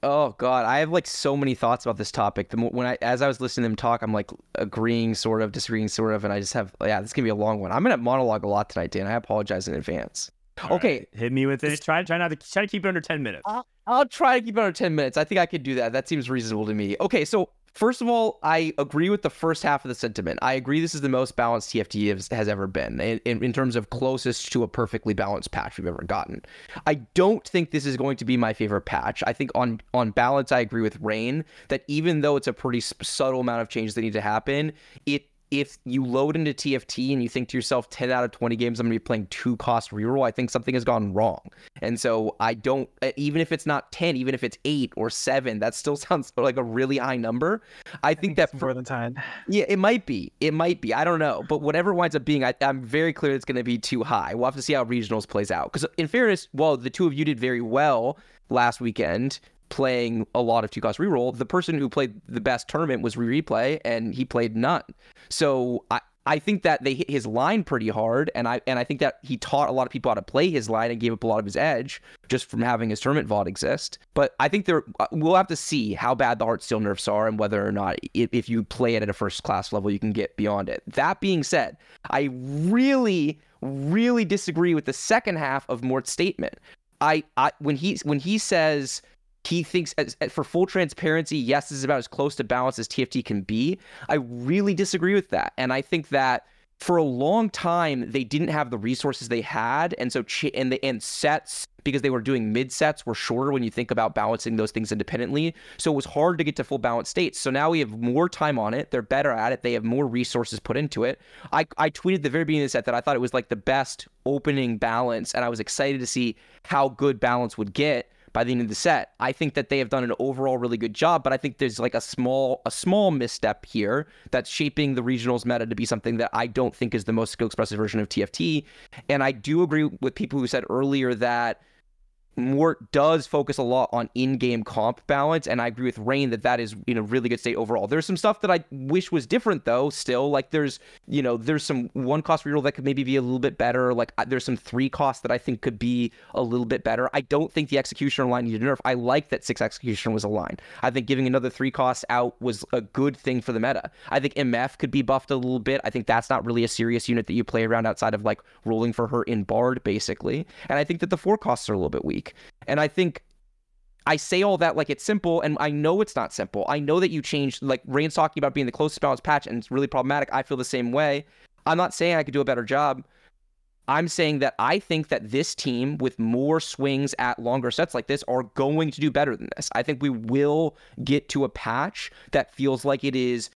Oh God, I have like so many thoughts about this topic. The more, when I, as I was listening to them talk, I'm like agreeing, sort of, disagreeing, sort of, and I just have, yeah, this is gonna be a long one. I'm gonna monologue a lot tonight, Dan. I apologize in advance. All Okay. right, hit me with it. Try try not to try to keep it under ten minutes. I'll try to keep it under 10 minutes. I think I could do that. That seems reasonable to me. Okay, so first of all, I agree with the first half of the sentiment. I agree this is the most balanced TFT has, has ever been in, in, in terms of closest to a perfectly balanced patch we've ever gotten. I don't think this is going to be my favorite patch. I think on on balance, I agree with Rain that even though it's a pretty subtle amount of changes that need to happen, it if you load into TFT and you think to yourself, 10 out of 20 games, I'm going to be playing two cost reroll, I think something has gone wrong. And so I don't, uh, even if it's not 10, even if it's eight or seven, that still sounds like a really high number. I think that, It's for, more than ten. yeah, it might be. It might be. I don't know. But whatever winds up being, I, I'm very clear it's going to be too high. We'll have to see how regionals plays out. Because in fairness, well, the two of you did very well last weekend, playing a lot of two cost reroll, the person who played the best tournament was re replay, and he played none. So I. I think that they hit his line pretty hard, and I and I think that he taught a lot of people how to play his line and gave up a lot of his edge just from having his tournament VOD exist. But I think there uh, we'll have to see how bad the Heartsteel nerfs are and whether or not if, if you play it at a first class level you can get beyond it. That being said, I really really disagree with the second half of Mort's statement. I, I when he when he says he thinks as, for full transparency, yes, this is about as close to balance as TFT can be. I really disagree with that, and I think that for a long time they didn't have the resources they had, and so ch- and the and sets because they were doing mid sets were shorter when you think about balancing those things independently. So it was hard to get to full balance states. So now we have more time on it. They're better at it. They have more resources put into it. I, I tweeted the very beginning of the set that I thought it was like the best opening balance, and I was excited to see how good balance would get by the end of the set. I think that they have done an overall really good job, but I think there's like a small a small misstep here that's shaping the regionals meta to be something that I don't think is the most skill expressive version of TFT. And I do agree with people who said earlier that Mort does focus a lot on in-game comp balance, and I agree with Rain that that is in a really good state overall. There's some stuff that I wish was different though. Still, like there's you know there's some one cost reroll that could maybe be a little bit better. Like there's some three costs that I think could be a little bit better. I don't think the executioner line needed nerf. I like that six executioner was a line. I think giving another three costs out was a good thing for the meta. I think MF could be buffed a little bit. I think that's not really a serious unit that you play around outside of like rolling for her in Bard basically. And I think that the four costs are a little bit weak. And I think I say all that like it's simple, and I know it's not simple. I know that you changed, like Rain's talking about being the closest balance patch, and it's really problematic. I feel the same way. I'm not saying I could do a better job. I'm saying that I think that this team with more swings at longer sets like this are going to do better than this. I think we will get to a patch that feels like it is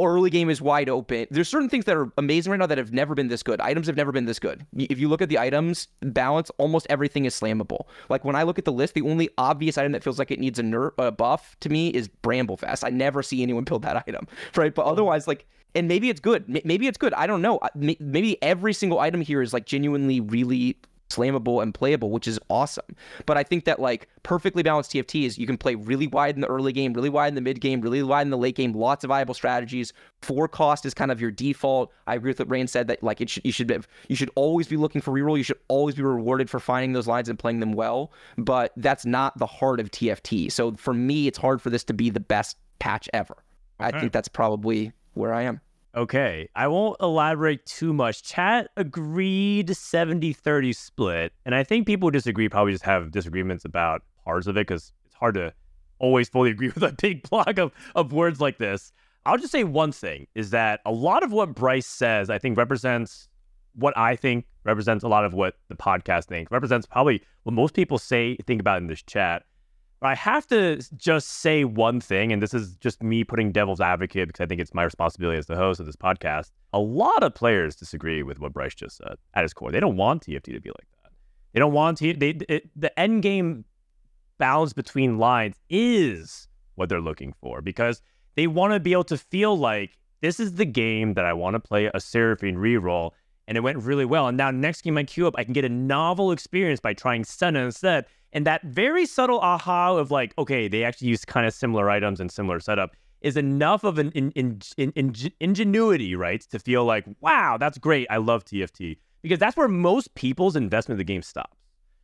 early game is wide open. There's certain things that are amazing right now that have never been this good. Items have never been this good. If you look at the items balance, almost everything is slammable. Like when I look at the list, the only obvious item that feels like it needs a ner- a buff to me is Bramble Vest. I never see anyone build that item, right? But otherwise, like, and maybe it's good. Maybe it's good. I don't know. Maybe every single item here is like genuinely really slammable and playable, which is awesome. But I think that like perfectly balanced TFT is you can play really wide in the early game, really wide in the mid game, really wide in the late game, lots of viable strategies. Four cost is kind of your default. I agree with what Rain said that like it should you should be, you should always be looking for reroll. You should always be rewarded for finding those lines and playing them well. But that's not the heart of TFT. So for me, it's hard for this to be the best patch ever. I think that's probably where I am. Okay, I won't elaborate too much. Chat agreed 70 30 split. And I think people disagree probably just have disagreements about parts of it because it's hard to always fully agree with a big block of, of words like this. I'll just say one thing is that a lot of what Bryce says, I think, represents what I think represents a lot of what the podcast thinks, represents probably what most people say, think about in this chat. I have to just say one thing, and this is just me putting devil's advocate because I think it's my responsibility as the host of this podcast. A lot of players disagree with what Bryce just said at his core. They don't want TFT to be like that. They don't want T- they it, the end game balance between lines is what they're looking for because they want to be able to feel like this is the game that I want to play a Seraphine reroll, and it went really well. And now next game I queue up, I can get a novel experience by trying Senna instead. And that very subtle aha of like, okay, they actually use kind of similar items and similar setup is enough of an in, in, in, in, ingenuity, right, to feel like, wow, that's great. I love TFT because that's where most people's investment in the game stops.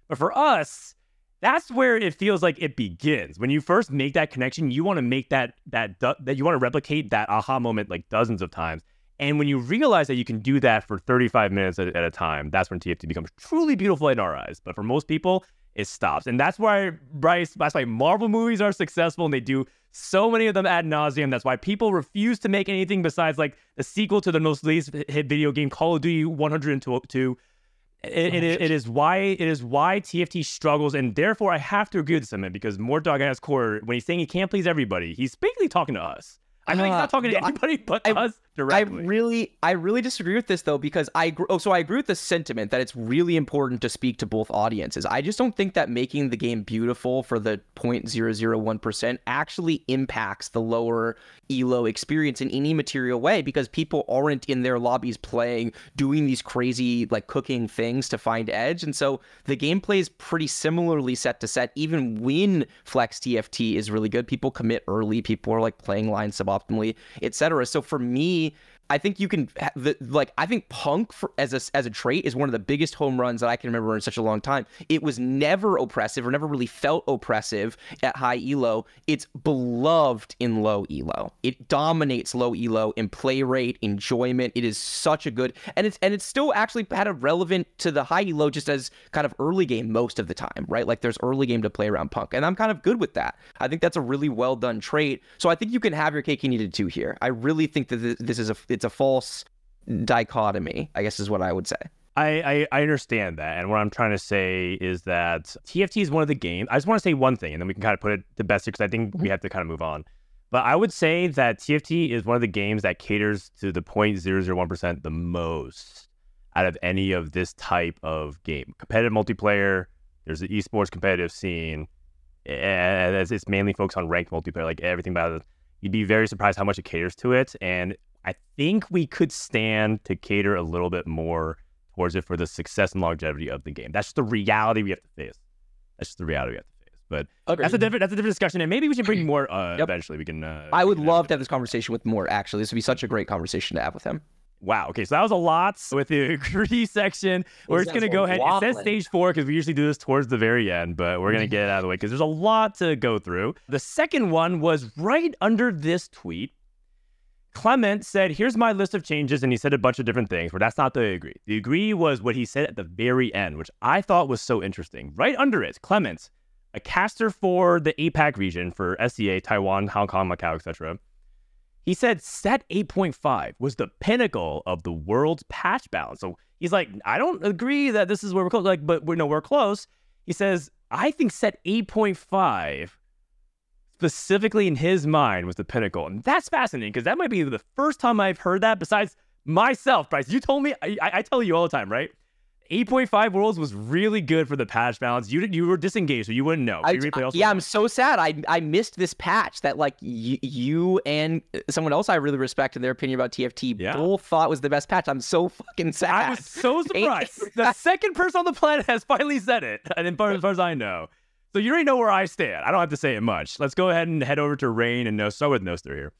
But for us, that's where it feels like it begins. When you first make that connection, you want to make that that that you want to replicate that aha moment like dozens of times. And when you realize that you can do that for 35 minutes at, at a time, that's when TFT becomes truly beautiful in our eyes. But for most people, it stops. And that's why Bryce, that's why Marvel movies are successful and they do so many of them ad nauseum. That's why people refuse to make anything besides like the sequel to the most latest hit video game, Call of Duty 102. It, it, it is why it is why TFT struggles, and therefore I have to agree with this because Mortdog at his core, when he's saying he can't please everybody, he's basically talking to us. I mean, he's not talking to Uh, anybody but I- us I really, I really disagree with this though because I oh, so I agree with the sentiment that it's really important to speak to both audiences. I just don't think that making the game beautiful for the 0.001 percent actually impacts the lower elo experience in any material way because people aren't in their lobbies playing, doing these crazy like cooking things to find edge, and so the gameplay is pretty similarly set to set. Even when Flex TFT is really good, people commit early, people are like playing lines suboptimally, etc. So for me, see I think you can the, like I think punk for, as a as a trait is one of the biggest home runs that I can remember in such a long time. It was never oppressive or never really felt oppressive at high elo. It's beloved in low elo. It dominates low elo in play rate, enjoyment. It is such a good and it's and it's still actually had a relevant to the high elo just as kind of early game most of the time, right? Like there's early game to play around punk, and I'm kind of good with that. I think that's a really well done trait. So I think you can have your cake and eat it too here. I really think that this, this is a it's a false dichotomy. I guess is what I would say. I, I, I understand that. And what I'm trying to say is that TFT is one of the games. I just want to say one thing, and then we can kind of put it to best because I think we mm-hmm. have to kind of move on. But I would say that TFT is one of the games that caters to the 0.001% the most out of any of this type of game. Competitive multiplayer, there's the esports competitive scene, and it's it's mainly focused on ranked multiplayer, like everything about it. You'd be very surprised how much it caters to it. And I think we could stand to cater a little bit more towards it for the success and longevity of the game. That's just the reality we have to face. That's just the reality we have to face. But that's a different that's a different discussion, and maybe we should bring more uh, Yep. eventually. We can. Uh, I would can love to have this conversation with more. Actually, this would be such a great conversation to have with him. Wow. Okay, so that was a lot with the agree section. We're just gonna go ahead. It says stage four because we usually do this towards the very end, but we're gonna get it out of the way because there's a lot to go through. The second one was right under this tweet. Clement said, "Here's my list of changes," and he said a bunch of different things. But that's not the agree. The agree was what he said at the very end, which I thought was so interesting. Right under it, Clements, a caster for the APAC region for SEA, Taiwan, Hong Kong, Macau, etc. He said set 8.5 was the pinnacle of the world's patch balance. So he's like, I don't agree that this is where we're close. Like, but we know we're close. He says, I think set 8.5 specifically in his mind was the pinnacle. And that's fascinating because that might be the first time I've heard that besides myself, Bryce. You told me, I, I tell you all the time, right? 8.5 worlds was really good for the patch balance. You did, you were disengaged, so you wouldn't know. I, Free replay also yeah, I'm so sad. I I missed this patch that like y- you and uh, someone else I really respect in their opinion about TFT Yeah. both thought was the best patch. I'm so fucking sad. I was so surprised. the second person on the planet has finally said it, and as far as I know. So you already know where I stand. I don't have to say it much. Let's go ahead and head over to Rain and no start with Noster here.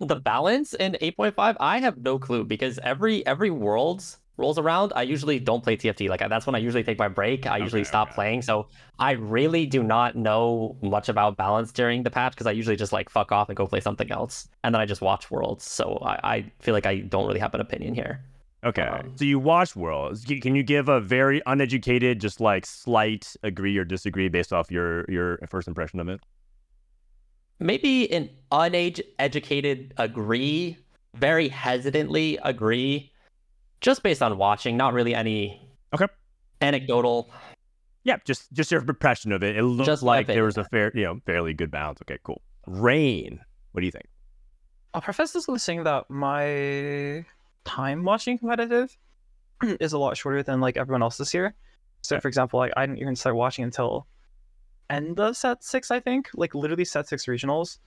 the balance in 8.5 i have no clue because every every worlds rolls around i usually don't play tft like that's when i usually take my break i usually stop okay. playing so i really do not know much about balance during the patch because i usually just like fuck off and go play something else and then i just watch worlds so i, I feel like i don't really have an opinion here Okay. Um, so you watched Worlds. Can you give a very uneducated, just like slight agree or disagree based off your your first impression of it? maybe an uneducated agree very hesitantly agree just based on watching not really any Okay. anecdotal Yeah, just just your impression of it. It looked Just like there was a fair, you know, fairly good balance. Okay, cool. Rain. What do you think? I'll preface this with saying that my time watching competitive is a lot shorter than like everyone else this year. So, for example, like I didn't even start watching until end of set six, I think, like literally set six regionals.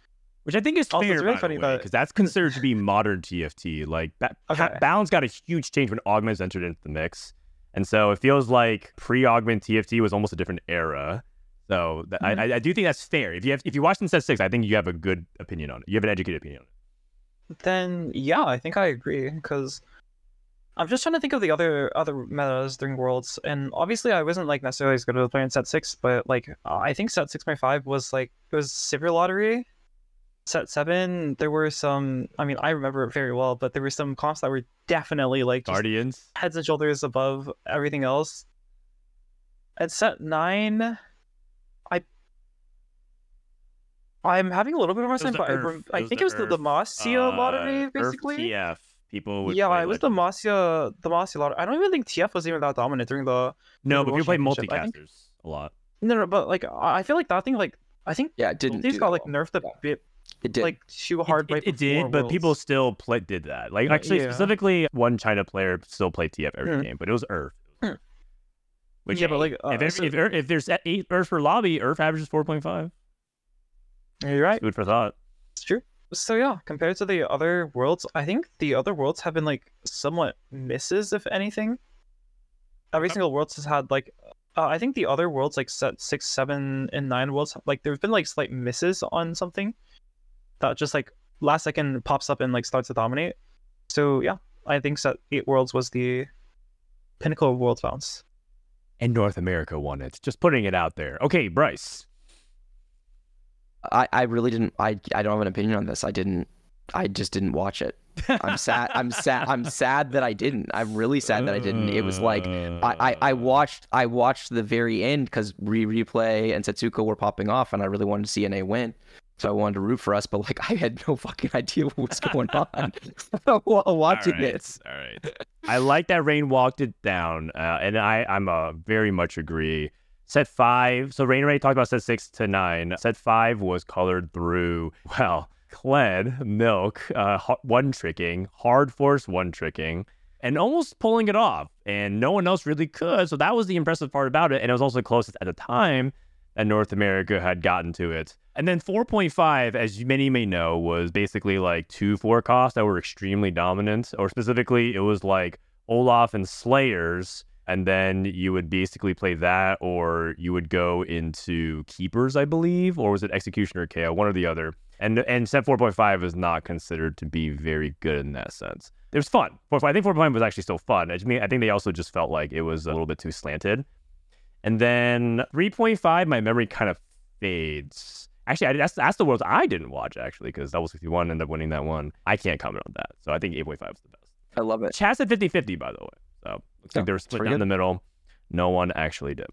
Which I think is Also, fair, it's really funny because that's considered to be modern TFT. Like, ba- Okay. balance got a huge change when augments entered into the mix, and so it feels like pre-augment TFT was almost a different era. So th- Mhm. I, I, I do think that's fair. If you have, if you watched in set six, I think you have a good opinion on it. You have an educated opinion on it. Then yeah, I think I agree because I'm just trying to think of the other other metas during Worlds, and obviously I wasn't like necessarily as good at playing set six, but like I think set six point five was like it was Sivir Lottery, set seven, there were some. I mean, I remember it very well, but there were some comps that were definitely like just Guardians. heads and shoulders above everything else. At set nine, I I'm having a little bit of a was time, the but I, Earth- rem- I was think it was the, the Earth, Masia Uh, lottery, Earth basically. TF. People would Yeah, play it was the Legends. Masia, the Masia lottery. I don't even think TF was even that dominant during the. No, the but World people play Championship, I think- multicasters a lot. No, no, but like I I feel like that thing, like I think Yeah, it didn't. things do got like well. nerfed a Yeah. bit, It did. like too It- hard it, right it before did, but people still play, did that. Like actually, Yeah. specifically, one China player still played TF every Mm. game, but it was Earth. Mm. Which Yeah, but, hey, like, if, uh, every- so- if, Earth- if there's eight Earth per lobby, Earth averages four point five. You're right. Food for thought. It's true. So yeah, compared to the other worlds, I think the other worlds have been like somewhat misses, if anything. Every single world has had like, uh, I think the other worlds like set six, seven, and nine worlds like there's been like slight misses on something that just like last second pops up and like starts to dominate. So yeah, I think set eight worlds was the pinnacle of world bounce. And North America won it. Just putting it out there. Okay, Bryce. I, I really didn't. I, I don't have an opinion on this. I didn't. I just didn't watch it. I'm sad. I'm sad. I'm sad that I didn't. I'm really sad that I didn't. It was like I, I, I watched I watched the very end because re replay and Setsuko were popping off, and I really wanted to see NA win. So I wanted to root for us, but like I had no fucking idea what was going on while watching all right, it. All right. I like that Rain walked it down, uh, and I I'm uh, very much agree. Set five. So Rain already talked about set six to nine. Set five was colored through well, Kled, Milk, uh, one tricking, Hard Force one tricking, and almost pulling it off. And no one else really could. So that was the impressive part about it. And it was also the closest at the time that North America had gotten to it. And then 4.5, as many may know, was basically like two forecasts that were extremely dominant, or specifically, it was like Olaf and Slayers. And then you would basically play that, or you would go into Keepers, I believe, or was it Executioner KO, one or the other. And and set 4.5 is not considered to be very good in that sense. It was fun. 4.5 I think 4.5 was actually still fun. I, mean, I think they also just felt like it was a little bit too slanted. And then 3.5, my memory kind of fades. Actually, I, that's that's the worlds I didn't watch actually because Double 61 ended up winning that one. I can't comment on that. So I think 8.5 is the best. I love it. Chat said 50-50 by the way. So looks Yeah, like they were split down good. the middle. No one actually did.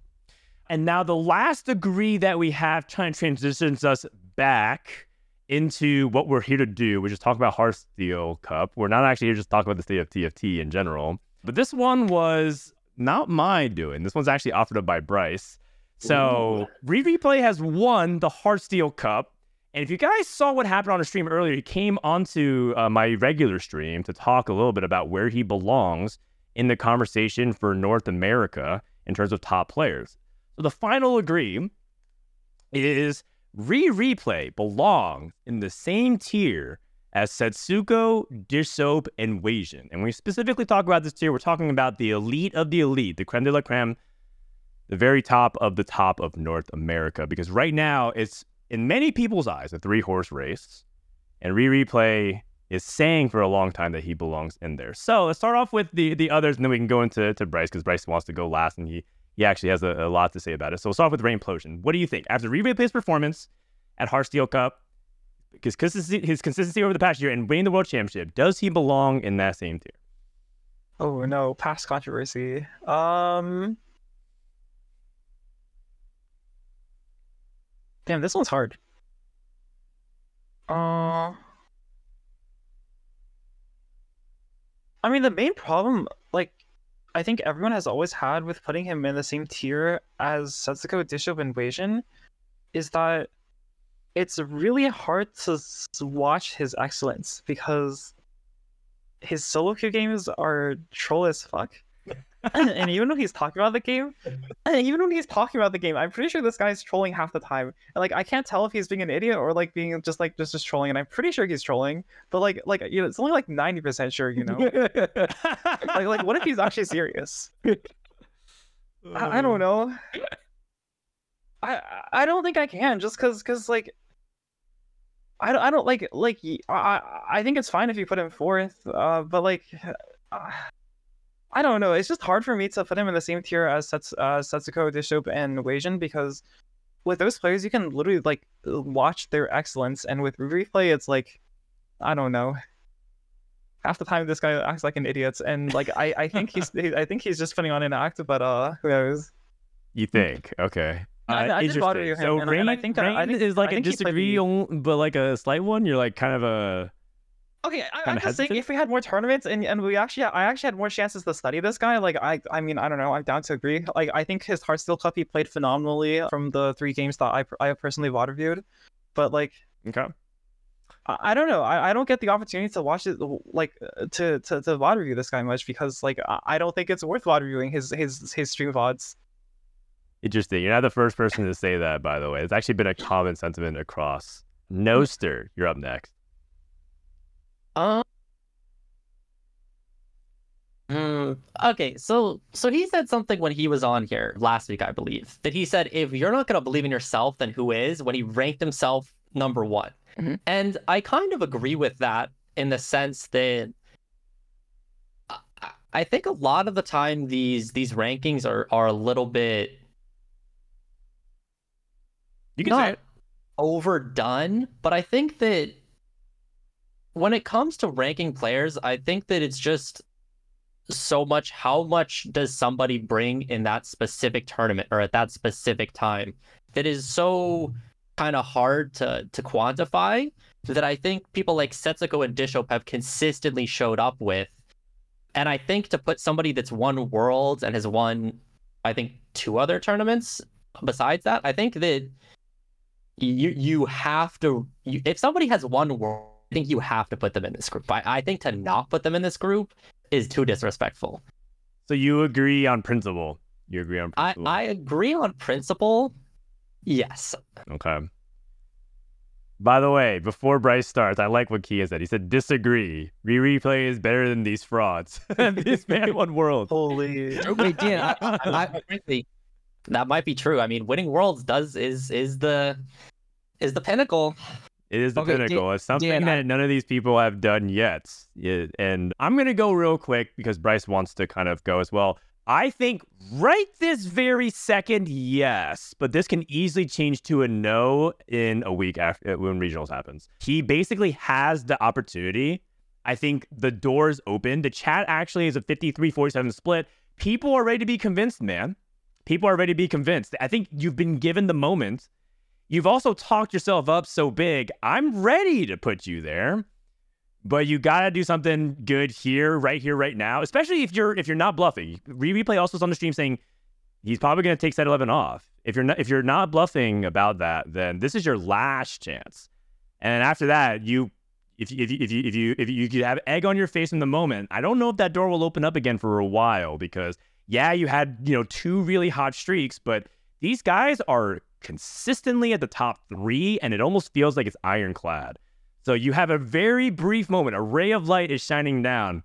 And now the last degree that we have trying to transitions us back into what we're here to do, which is talk about Heartsteel Cup. We're not actually here just talk about the state of TFT in general. But this one was not my doing. This one's actually offered up by Bryce. So Re Replay has won the Heartsteel Cup. And if you guys saw what happened on a stream earlier, he came onto uh, my regular stream to talk a little bit about where he belongs in the conversation for North America in terms of top players. So the final agree is Re Replay belong in the same tier as Setsuko, Dish Soap, and Wasian. And when we specifically talk about this tier, we're talking about the elite of the elite, the creme de la creme, the very top of the top of North America. Because right now, it's in many people's eyes a three horse race. And Re Replay is saying for a long time that he belongs in there. So let's start off with the the others, and then we can go into to Bryce because Bryce wants to go last, and he he actually has a, a lot to say about it. So we'll start off with Rainplosion. What do you think after Re Replay's performance at Heartsteel Cup? Because consistency, his consistency over the past year and winning the world championship, does he belong in that same tier? Oh no, past controversy. Um Damn, this one's hard. Uh I mean the main problem like I think everyone has always had with putting him in the same tier as Setsuko, and Wasian is that it's really hard to watch his excellence because his solo queue games are troll as fuck. And even when he's talking about the game, and even when he's talking about the game, I'm pretty sure this guy's trolling half the time. And like I can't tell if he's being an idiot or like being just like just just trolling. And I'm pretty sure he's trolling, but like like you know it's only like ninety percent sure. You know, like like what if he's actually serious? I, I don't know. I I don't think I can just cause cause like I don't I don't like like I I think it's fine if you put him fourth. Uh, but like. Uh, I don't know. It's just hard for me to put him in the same tier as Sets, uh, Setsuko, Dishsoap, and Wasian because with those players, you can literally like watch their excellence, and with replay, it's like, I don't know. Half the time, this guy acts like an idiot, and like I, I think he's, I think he's just putting on an act, but uh, who knows? You think? Okay. I- Uh, I did bother you, So and- rain, and I think that- I rain think- is like I a disagree, but like a slight one. You're like kind of a Okay, I, I'm Kinda just saying if we had more tournaments and, and we actually I actually had more chances to study this guy, like I I mean I don't know I'm down to agree. Like I think his Heartsteel Cup he played phenomenally from the three games that I I personally VOD reviewed, but like okay. I, I don't know I, I don't get the opportunity to watch it like to to to VOD review this guy much because like I, don't think it's worth VOD reviewing his his his stream vods. Interesting. You're not the first person to say that, by the way. It's actually been a common sentiment across. Mm. Noster, you're up next. Um. Mm, okay, so so he said something when he was on here last week, I believe, that he said if you're not gonna believe in yourself, then who is? When he ranked himself number one, Mhm. and I kind of agree with that in the sense that I- think a lot of the time these these rankings are are a little bit You can say not overdone, but I think that when it comes to ranking players, I think that it's just so much how much does somebody bring in that specific tournament or at that specific time that is so kind of hard to to quantify that I think people like Setsuko and Dishsoap have consistently showed up with. And I think to put somebody that's won worlds and has won I think two other tournaments besides that, I think that you you have to you, if somebody has one world think you have to put them in this group I, I think to not put them in this group is too disrespectful So you agree on principle. You agree on i principle. i agree on principle yes Okay. By the way, before Bryce starts, I like what Kia said. He said, disagree. Re replay is better than these frauds. this man won world. Holy. Wait, Dan, I, I, I, frankly, that might be true i mean winning worlds does is is the is the pinnacle It is the Okay, Dan- pinnacle. it's something Dan, I- that none of these people have done yet. Yeah, and I'm going to go real quick because Bryce wants to kind of go as well. I think right this very second, yes, but this can easily change to a no in a week after uh, when regionals happens. He basically has the opportunity. I think the doors open. The chat actually is a 53-47 split. People are ready to be convinced, man. People are ready to be convinced. I think you've been given the moment. You've also talked yourself up so big. I'm ready to put you there. But you gotta do something good here, right here, right now. Especially if you're if you're not bluffing. Replay also is on the stream saying he's probably gonna take set eleven off. If you're not if you're not bluffing about that, then this is your last chance. And after that, you if you, if you, if you if you if you could have egg on your face in the moment, I don't know if that door will open up again for a while because yeah, you had you know two really hot streaks, but these guys are consistently at the top three, and it almost feels like it's ironclad. So you have a very brief moment. A ray of light is shining down.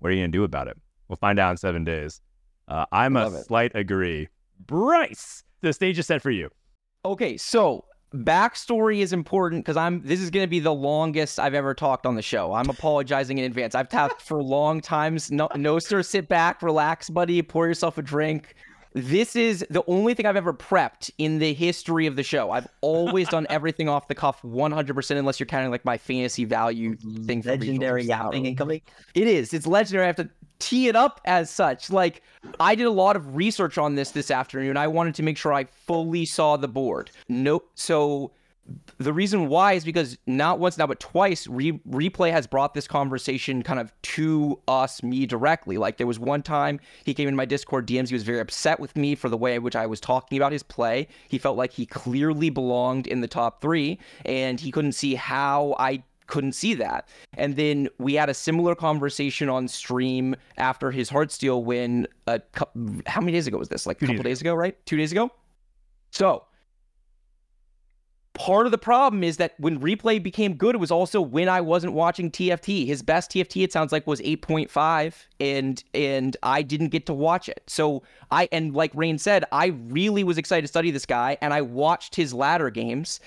What are you gonna do about it? We'll find out in seven days. Uh, I'm Love a it. slight agree. Bryce, the stage is set for you. Okay, so backstory is important because I'm. This is going to be the longest I've ever talked on the show. I'm apologizing in advance. I've talked for long times. No, no, sir. Sit back, relax, buddy. Pour yourself a drink. This is the only thing I've ever prepped in the history of the show. I've always done everything off the cuff, 100%, unless you're counting like my fantasy value thing. Legendary yapping incoming It is. It's legendary. I have to tee it up as such. Like I did a lot of research on this this afternoon. I wanted to make sure I fully saw the board. Nope. So the reason why is because not once now but twice re- replay has brought this conversation kind of to us me directly like there was one time he came in my discord dms he was very upset with me for the way in which i was talking about his play he felt like he clearly belonged in the top three and he couldn't see how i couldn't see that. And then we had a similar conversation on stream after his heart Heartsteel win. A couple, how many days ago was this? Like a couple days ago, right? Two days ago. So part of the problem is that when replay became good, it was also when I wasn't watching TFT. His best TFT, it sounds like, was 8.5, and and I didn't get to watch it. So I and like Rain said, I really was excited to study this guy, and I watched his ladder games,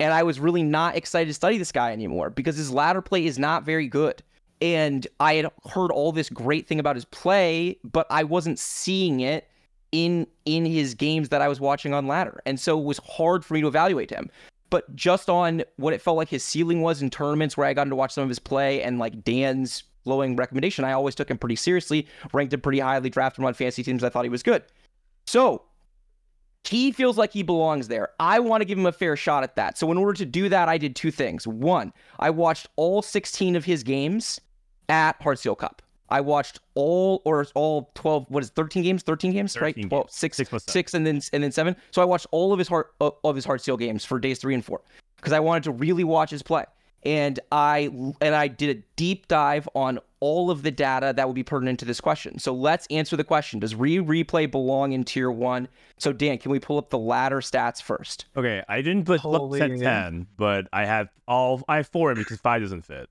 and I was really not excited to study this guy anymore because his ladder play is not very good. And I had heard all this great thing about his play, but I wasn't seeing it in in his games that I was watching on ladder. And so it was hard for me to evaluate him. But just on what it felt like his ceiling was in tournaments where I got to watch some of his play and like Dan's glowing recommendation, I always took him pretty seriously, ranked him pretty highly, drafted him on fantasy teams. I thought he was good. So he feels like he belongs there. I want to give him a fair shot at that. So in order to do that, I did two things. One, I watched all 16 of his games at Heartsteel Cup. I watched all or all 12 what is it, 13 games? 13 games 13 right? Games. well six Six plus six and then and then seven. So I watched all of his heart uh, of his Heartsteel games for days 3 and 4 because I wanted to really watch his play. And I and I did a deep dive on all of the data that would be pertinent to this question. So let's answer the question. Does re replay belong in tier 1 so Dan can we pull up the ladder stats first? Okay, I didn't put look Holy- set ten, but I have all I have four because five doesn't fit.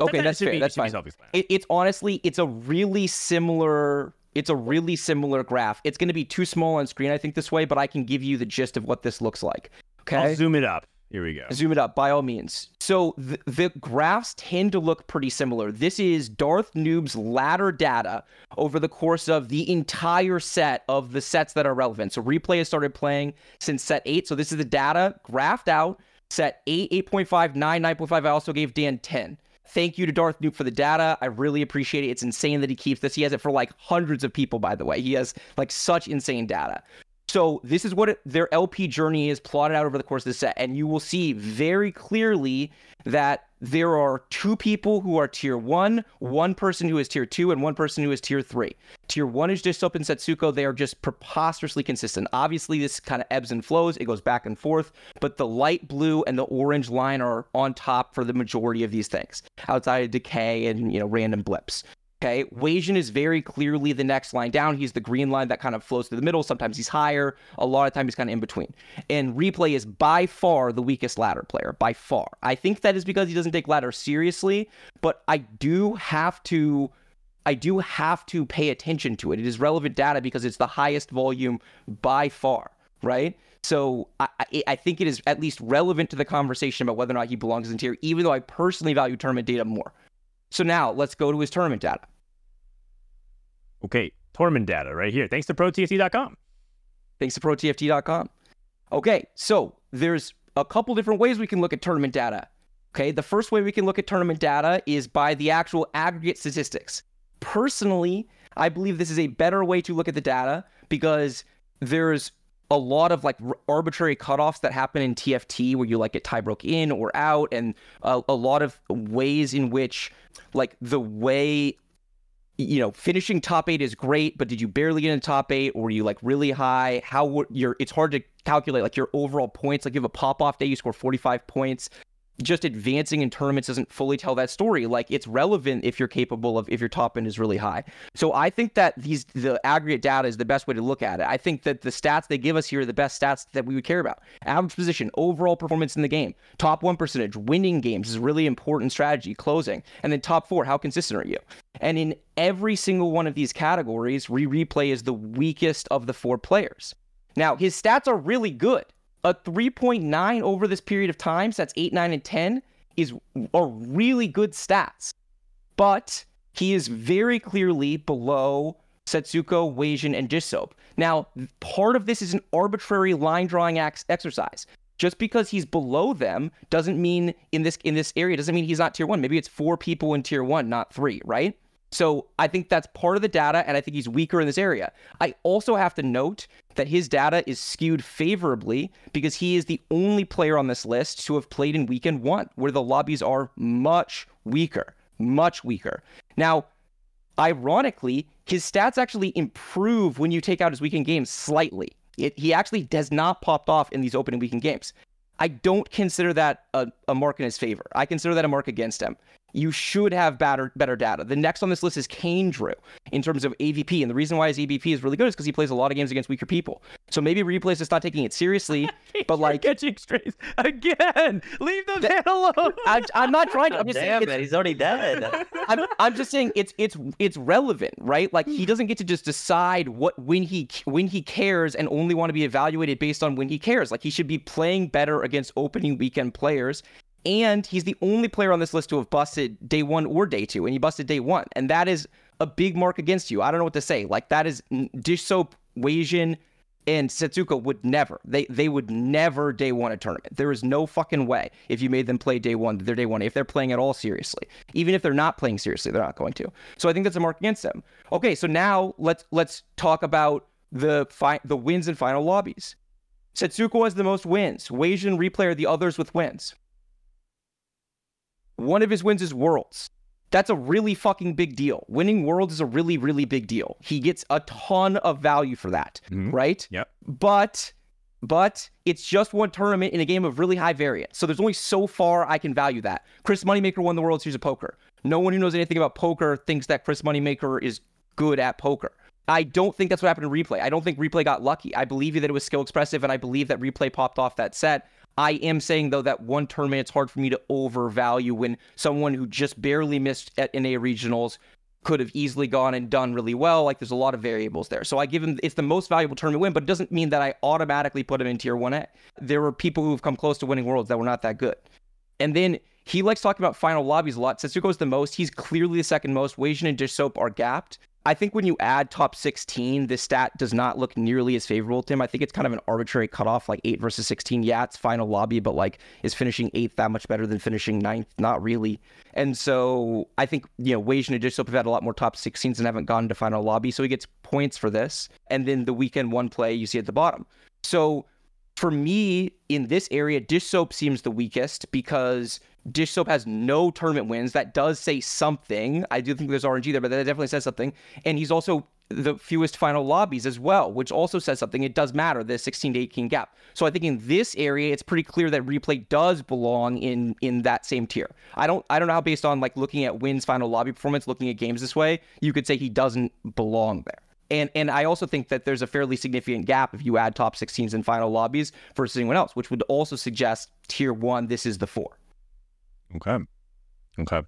Okay That that's fair be- that's fine. it, it's honestly it's a really similar it's a really similar graph. It's going to be too small on screen i think this way but i can give you the gist of what this looks like okay? I'll zoom it up. Here we go. zoom it up by all means. So the, the graphs tend to look pretty similar. This is darth noob's ladder data over the course of the entire set of the sets that are relevant. So replay has started playing since set 8 so this is the data graphed out. Set 8 8.5 9 9.5 i also gave dan 10 Thank you to Darth Noob for the data. I really appreciate it. It's insane that he keeps this. He has it for like hundreds of people, by the way. He has like such insane data. So this is what it, their LP journey is plotted out over the course of the set, and you will see very clearly that there are two people who are tier one, one person who is tier two, and one person who is tier three. Tier one is just and Setsuko. They are just preposterously consistent. Obviously, this kind of ebbs and flows. It goes back and forth, but the light blue and the orange line are on top for the majority of these things, outside of decay and you know random blips. Okay, Wasian is very clearly the next line down. He's the green line that kind of flows through the middle. Sometimes he's higher. A lot of times he's kind of in between. And Replay is by far the weakest ladder player, by far. I think that is because he doesn't take ladder seriously, but I do have to I do have to pay attention to it. It is relevant data because it's the highest volume by far, right? So I- I think it is at least relevant to the conversation about whether or not he belongs in tier, even though I personally value tournament data more. So now let's go to his tournament data. Okay, tournament data right here. Thanks to ProTFT.com. thanks to protft.com. Okay, so there's a couple different ways we can look at tournament data. Okay, the first way we can look at tournament data is by the actual aggregate statistics. Personally, I believe this is a better way to look at the data because there's a lot of like arbitrary cutoffs that happen in TFT where you like get tie broke in or out, and a, a lot of ways in which like the way you know, finishing top eight is great, but did you barely get in top eight, or you like really high? How would your? It's hard to calculate like your overall points. Like you have a pop off day, you score forty five points. Just advancing in tournaments doesn't fully tell that story. Like it's relevant if you're capable of if your top end is really high. So I think that these the aggregate data is the best way to look at it. I think that the stats they give us here are the best stats that we would care about. Average position, overall performance in the game, top one percentage, winning games is really important strategy, closing, and then top four, how consistent are you? And in every single one of these categories, Re Replay is the weakest of the four players. Now, his stats are really good. A 3.9 over this period of time, so that's 8, 9, and 10, is are really good stats. But he is very clearly below Setsuko, Wasian, and Dishsoap. Now, part of this is an arbitrary line drawing ex- exercise. Just because he's below them doesn't mean in this in this area doesn't mean he's not tier one. Maybe it's four people in tier one, not three, right? So I think that's part of the data, and I think he's weaker in this area. I also have to note that his data is skewed favorably because he is the only player on this list to have played in weekend one, where the lobbies are much weaker, much weaker. Now, ironically, his stats actually improve when you take out his weekend games slightly. It, he actually does not pop off in these opening weekend games. I don't consider that a, a mark in his favor. I consider that a mark against him. You should have better better data. The next on this list is Kane Drew in terms of AVP, and the reason why his AVP is really good is because he plays a lot of games against weaker people. So maybe replays just not taking it seriously, but like catching strays again. Leave the man alone. I, I'm not trying. to I'm just saying Damn it's, it, he's already dead. I'm, I'm just saying it's it's it's relevant, right? Like he doesn't get to just decide what when he when he cares and only want to be evaluated based on when he cares. Like he should be playing better against opening weekend players. And he's the only player on this list to have busted day one or day two, and he busted day one, and that is a big mark against you. I don't know what to say. Like that is Dish Soap Wasian and Setsuko would never. They they would never day one a tournament. There is no fucking way if you made them play day one, they're day one. If they're playing at all seriously, even if they're not playing seriously, they're not going to. So I think that's a mark against them. Okay, so now let's let's talk about the fi- the wins and final lobbies. Setsuko has the most wins. Wasian replay are the others with wins. One of his wins is Worlds. That's a really fucking big deal. Winning Worlds is a really, really big deal. He gets a ton of value for that, Mhm. right? Yep. But but it's just one tournament in a game of really high variance. So there's only so far I can value that. Chris Moneymaker won the World Series of Poker. No one who knows anything about poker thinks that Chris Moneymaker is good at poker. I don't think that's what happened in replay. I don't think replay got lucky. I believe that it was skill expressive, and I believe that replay popped off that set. I am saying though that one tournament it's hard for me to overvalue when someone who just barely missed at NA regionals could have easily gone and done really well. Like there's a lot of variables there. So I give him it's the most valuable tournament win, but it doesn't mean that I automatically put him in tier 1A. There were people who have come close to winning worlds that were not that good. And then he likes talking about final lobbies a lot. Setsuko's the most. He's clearly the second most. Weijin and Dishsoap are gapped. I think when you add top 16, this stat does not look nearly as favorable to him. I think it's kind of an arbitrary cutoff, like 8 versus 16. Yeah, it's final lobby, but like, is finishing 8th that much better than finishing ninth? Not really. And so I think, you know, Weijin and Dishsoap have had a lot more top 16s and haven't gone to final lobby. So he gets points for this. And then the weekend one play you see at the bottom. So for me, in this area, Dishsoap seems the weakest because Dishsoap has no tournament wins. That does say something. I do think there's RNG there, but that definitely says something. And he's also the fewest final lobbies as well, which also says something. It does matter, the 16 to 18 gap. So I think in this area, it's pretty clear that replay does belong in in that same tier. I don't I don't know how based on like looking at wins final lobby performance, looking at games this way, you could say he doesn't belong there. And and I also think that there's a fairly significant gap if you add top 16s and final lobbies versus anyone else, which would also suggest tier one, this is the four. Okay. Okay.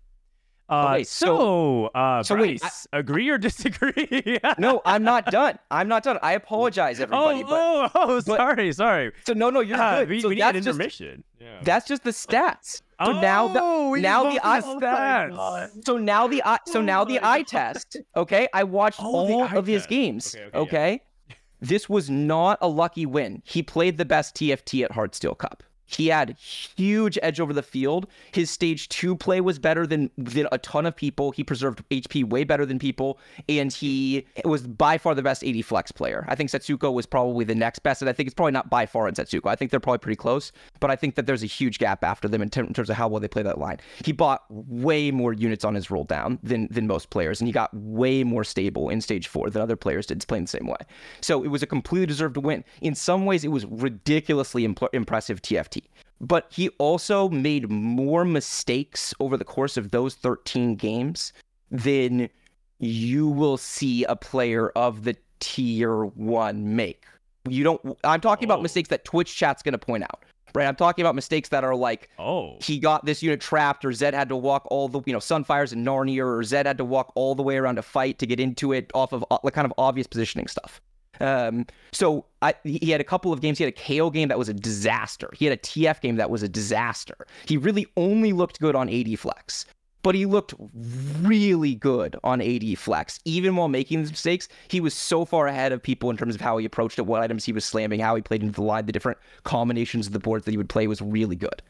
Uh, Okay, so, so- uh, so wait, Bryce, agree or disagree? No, I'm not done. I'm not done. I apologize, everybody. oh, but, oh, oh, but- sorry, sorry. so no, no, you're Ah, good. we, so we need an that's just intermission. Yeah. that's just the stats. So now the Oh, we now the eye at stats. so now the eye so Oh now the my eye test. Okay, I watched Oh, all of his test. games. Okay, Okay, okay, yeah. this was not a lucky win. He played the best TFT at Heartsteel Cup. He had huge edge over the field. His stage two play was better than than a ton of people. He preserved HP way better than people, and he was by far the best AD flex player. I think Setsuko was probably the next best, and I think it's probably not by far in Setsuko. I think they're probably pretty close, but I think that there's a huge gap after them in, in terms of how well they play that line. He bought way more units on his roll down than than most players, and he got way more stable in stage four than other players did It's playing the same way. So it was a completely deserved win. In some ways, it was ridiculously impl- impressive TFT. But he also made more mistakes over the course of those 13 games than you will see a player of the tier one make. You don't, I'm talking Oh. about mistakes that Twitch chat's going to point out, right? I'm talking about mistakes that are like, Oh. he got this unit trapped, or Zed had to walk all the, you know, Sunfires and Narnia, or Zed had to walk all the way around to fight to get into it off of uh, like kind of obvious positioning stuff. Um, so I, he had a couple of games. He had a KO game that was a disaster. He had a TF game that was a disaster. He really only looked good on AD flex, but he looked really good on AD flex. Even while making these mistakes, he was so far ahead of people in terms of how he approached it, what items he was slamming, how he played into the line, the different combinations of the boards that he would play was really good.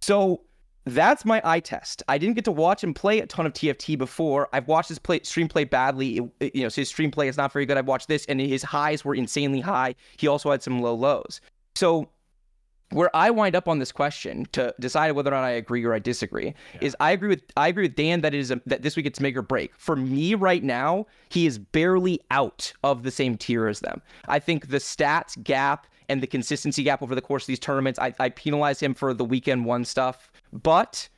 So that's my eye test. I didn't get to watch him play a ton of TFT before. I've watched his play stream play badly. It- you know, so his stream play is not very good. I've watched this, and his highs were insanely high. He also had some low lows. So where I wind up on this question to decide whether or not I agree or I disagree is I agree with I agree with Dan that it is a, that this week it's make or break. For me right now, he is barely out of the same tier as them. I think the stats gap and the consistency gap over the course of these tournaments, I, I penalize him for the weekend one stuff, but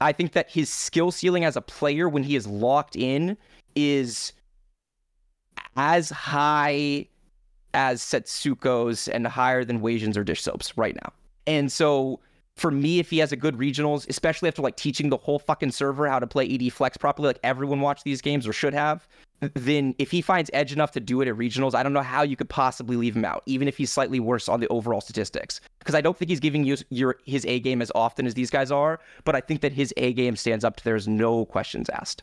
I think that his skill ceiling as a player when he is locked in is as high as Setsuko's and higher than Weijin's or Dishsoap's right now. And so for me, if he has a good regionals, especially after like teaching the whole fucking server how to play AD Flex properly, like everyone watched these games or should have, then if he finds edge enough to do it at regionals, I don't know how you could possibly leave him out, even if he's slightly worse on the overall statistics. Because I don't think he's giving you your his A game as often as these guys are, but I think that his A game stands up to there's no questions asked.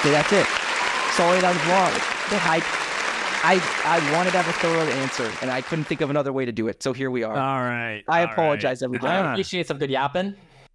Okay, that's it. Sorry, that was wrong. I, I, I wanted to have a thorough answer, and I couldn't think of another way to do it. So here we are. All right. I all right. apologize, everybody. Ah. I appreciate some good yapping.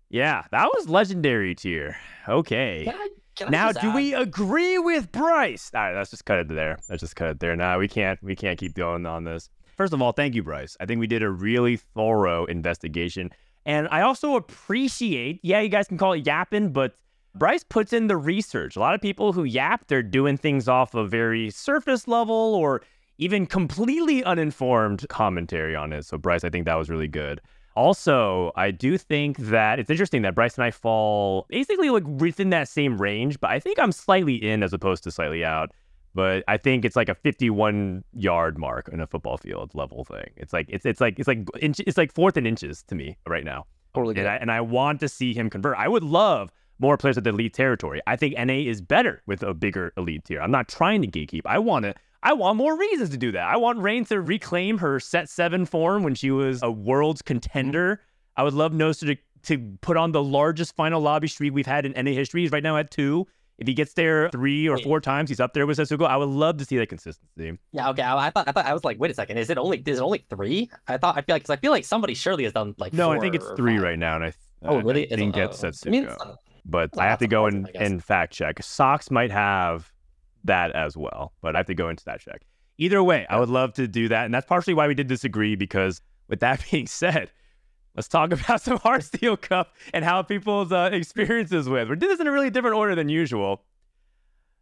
Yeah, that was legendary tier. Okay. Can I, can I Now, do add- we agree with Bryce? All right, let's just cut it there. Let's just cut it there. Now we can't we can't keep going on this. First of all, thank you, Bryce. I think we did a really thorough investigation, and I also appreciate. Yeah, you guys can call it yapping, but Bryce puts in the research. A lot of people who yap, they're doing things off a very surface level or even completely uninformed commentary on it. So, Bryce, I think that was really good. Also, I do think that it's interesting that Bryce and I fall basically like within that same range, but I think I'm slightly in as opposed to slightly out. But I think it's like a 51 yard mark in a football field level thing. It's like it's it's like it's like inch, it's like fourth and inches to me right now. Totally And. I, and I want to see him convert. I would love more players with the elite territory. I think NA is better with a bigger elite tier. I'm not trying to gatekeep. I want to. I want more reasons to do that. I want Rain to reclaim her set seven form when she was a world's contender. I would love Noster to, to put on the largest final lobby streak we've had in NA history. He's right now at two. If he gets there three or four times, he's up there with Setsuko. I would love to see that consistency. Yeah, okay. I, I thought I thought I was like, wait a second, is it only is it only three? I thought I feel like because I feel like somebody surely has done like. No, I think it's three five. right now, and I, Oh, I really? It's- think it's oh, Setsuko. I mean, not- but I have to go and, and fact check. Socks might have that as well, but I have to go into that check. Either way, I would love to do that, and that's partially why we did disagree. Because with that being said, let's talk about some Heartsteel Cup and how people's uh, experiences with. We did this in a really different order than usual.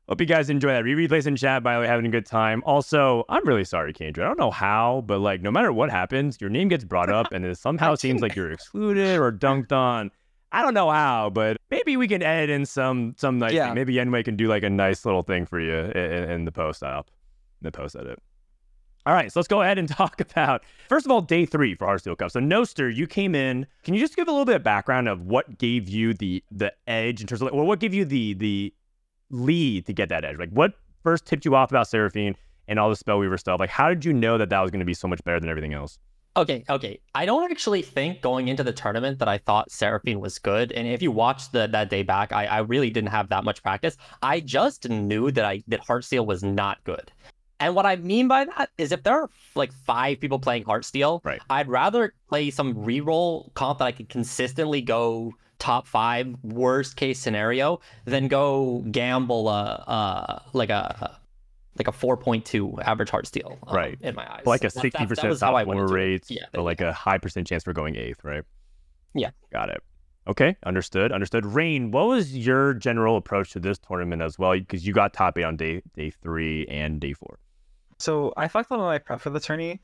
Hope you guys enjoy that. Rereplay's in chat, by the way, having a good time. Also, I'm really sorry, Kendra. I don't know how, but like, no matter what happens, your name gets brought up, and it somehow seems like you're excluded or dunked on. I don't know how, but maybe we can edit in some some nice. Yeah. thing. Maybe Yenwei can do like a nice little thing for you in, in the post op, in the post edit. All right, so let's go ahead and talk about first of all day three for Heartsteel Cup. So Noster, you came in. Can you just give a little bit of background of what gave you the the edge in terms of, or what gave you the the lead to get that edge? Like what first tipped you off about Seraphine and all the Spellweaver stuff? Like how did you know that that was going to be so much better than everything else? Okay, okay. I don't actually think going into the tournament that I thought Seraphine was good. And if you watch the that day back, I, I really didn't have that much practice. I just knew that I that Heartsteel was not good. And what I mean by that is if there are like five people playing Heartsteel, Right. I'd rather play some reroll comp that I could consistently go top five, worst case scenario, than go gamble uh uh like a like a 4.2 average Heartsteel. um, Right. In my eyes. like a That- that- sixty that percent was how I top went four into rates, Yeah, but like a high percent chance for going eighth, right? Yeah. Got it. Okay, understood. Understood. Rain, what was your general approach to this tournament as well? Because you got top eight on day day three and day four. So I fucked up on my prep for the tourney.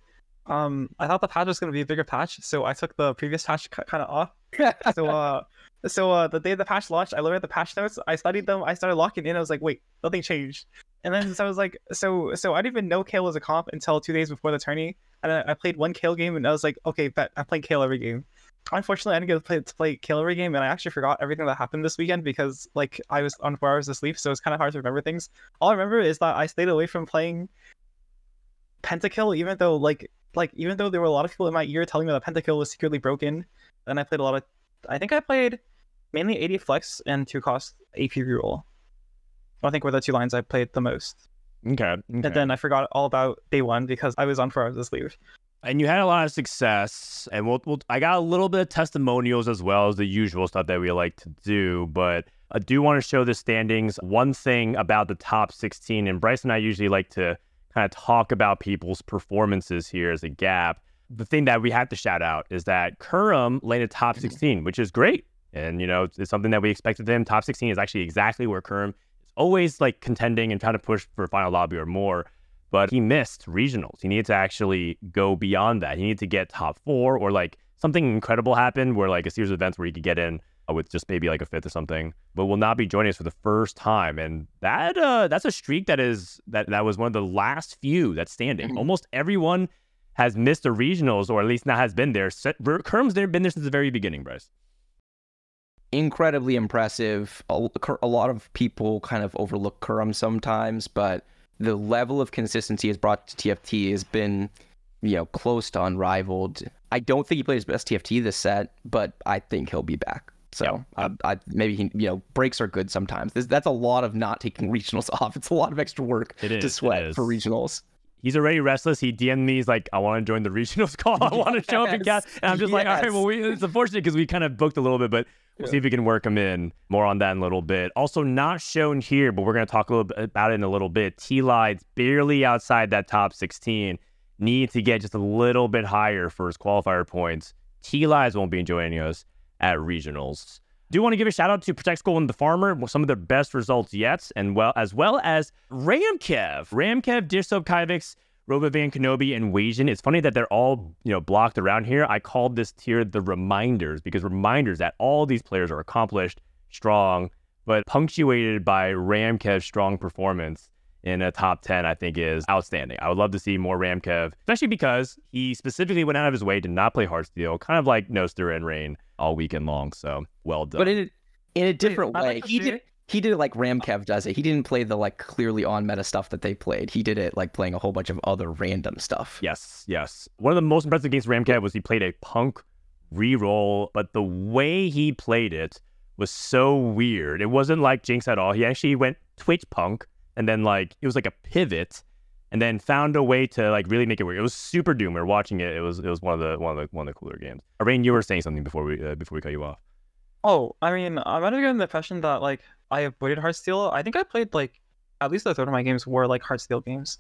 Um, I thought the patch was gonna be a bigger patch, so I took the previous patch kind of off. So uh, so uh, the day the patch launched, I looked at the patch notes. I studied them. I started locking in. I was like, wait, nothing changed. And then so I was like, so so I didn't even know Kayle was a comp until two days before the tourney. And I, I played one Kayle game, and I was like, okay, bet I'm playing Kayle every game. Unfortunately, I didn't get to play, to play Kayle every game, and I actually forgot everything that happened this weekend because like I was on four hours of sleep, so it's kind of hard to remember things. All I remember is that I stayed away from playing Pentakill, even though like like even though there were a lot of people in my ear telling me that Pentakill was secretly broken, and I played a lot of I think I played mainly AD flex and two cost AP reroll. I think were the two lines I played the most. Okay. okay. And then I forgot all about day one because I was on four hours of sleep. and you had a lot of success and we'll, we'll i got a little bit of testimonials as well as the usual stuff that we like to do but i do want to show the standings one thing about the top 16 and bryce and i usually like to kind of talk about people's performances here as a gap the thing that we have to shout out is that Kurum landed top 16 which is great and you know it's, something that we expected him top 16 is actually exactly where is always like contending and trying to push for final lobby or more but he missed regionals. He needed to actually go beyond that. He needed to get top four or like something incredible happened where like a series of events where he could get in uh, with just maybe like a fifth or something, but will not be joining us for the first time. And that uh that's a streak that is that that was one of the last few that's standing. Mhm. Almost everyone has missed the regionals or at least not has been there. Kerm's there been there since the very beginning, Bryce. Incredibly impressive. A, a lot of people kind of overlook Kurum sometimes, but the level of consistency he's brought to TFT has been, you know, close to unrivaled. I don't think he played his best TFT this set, but I think he'll be back. So Yeah. uh, I, maybe he, you know, breaks are good sometimes. This, that's a lot of not taking regionals off. It's a lot of extra work is, to sweat for regionals. He's already restless. He DM'd me. He's like, I want to join the regionals call. I want to show up and Yes, cast. And I'm just like, all right, well, we, it's unfortunate because we kind of booked a little bit, but we'll see if we can work him in. More on that in a little bit. Also, not shown here, but we're going to talk a little bit about it in a little bit. T Lides barely outside that top 16. Need to get just a little bit higher for his qualifier points. T Lides won't be joining us at regionals. Do want to give a shout out to Protect School and the Farmer, some of their best results yet, and well as well as Ramkev, Ramkev, Dishsoap Kyvix, Robovan Kenobi, and Weijin. It's funny that they're all you know blocked around here. I called this tier the reminders because reminders that all these players are accomplished, strong, but punctuated by Ramkev's strong performance in a top 10, I think is outstanding. I would love to see more Ramkev, especially because he specifically went out of his way to not play Heartsteel, kind of like Noster and Rain all weekend long. So well done. But in a, in a different I way, like he did it. He did it like Ramkev does it. He didn't play the like clearly on meta stuff that they played. He did it like playing a whole bunch of other random stuff. Yes, yes. One of the most impressive against Ramkev was he played a punk reroll, but the way he played it was so weird. It wasn't like Jinx at all. He actually went Twitch punk and then like it was like a pivot and then found a way to like really make it work. It was super doom. We watching it. It was it was one of the one of the one of the cooler games. Rain, you were saying something before we uh, before we cut you off. Oh, I mean, I'm under getting the impression that like I avoided Heartsteel. I think I played like at least a third of my games were like Heartsteel games.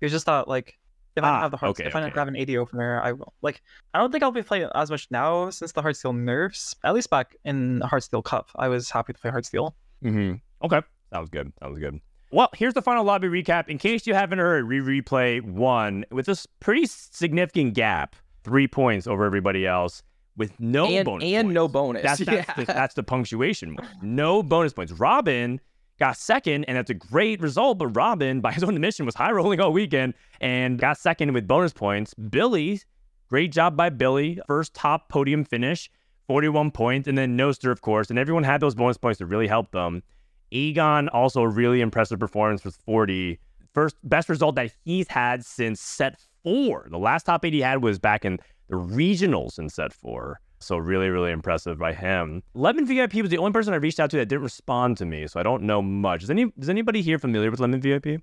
It was just that like if I Ah, don't have the heart, okay, if I don't okay. have an AD opener, I will. Like I don't think I'll be playing as much now since the Heartsteel nerfs. At least back in the Heartsteel Cup, I was happy to play Heartsteel. Mm-hmm. Okay. Sounds good. That was good. Well, here's the final lobby recap. In case you haven't heard, Rereplay won with this pretty significant gap, three points over everybody else, with no and bonus and no bonus. That's that's, yeah. the, that's the punctuation. No bonus points. Robin got second, and that's a great result. But Robin, by his own admission, was high rolling all weekend and got second with bonus points. Billy, great job by Billy. First top podium finish, 41 points. And then Noster, of course. And everyone had those bonus points to really help them. Egon, also a really impressive performance with 40. First best result that he's had since set four. The last top eight he had was back in the regionals in set four. So really, really impressive by him. Lemon VIP was the only person I reached out to that didn't respond to me, so I don't know much. Is any is anybody here familiar with Lemon VIP?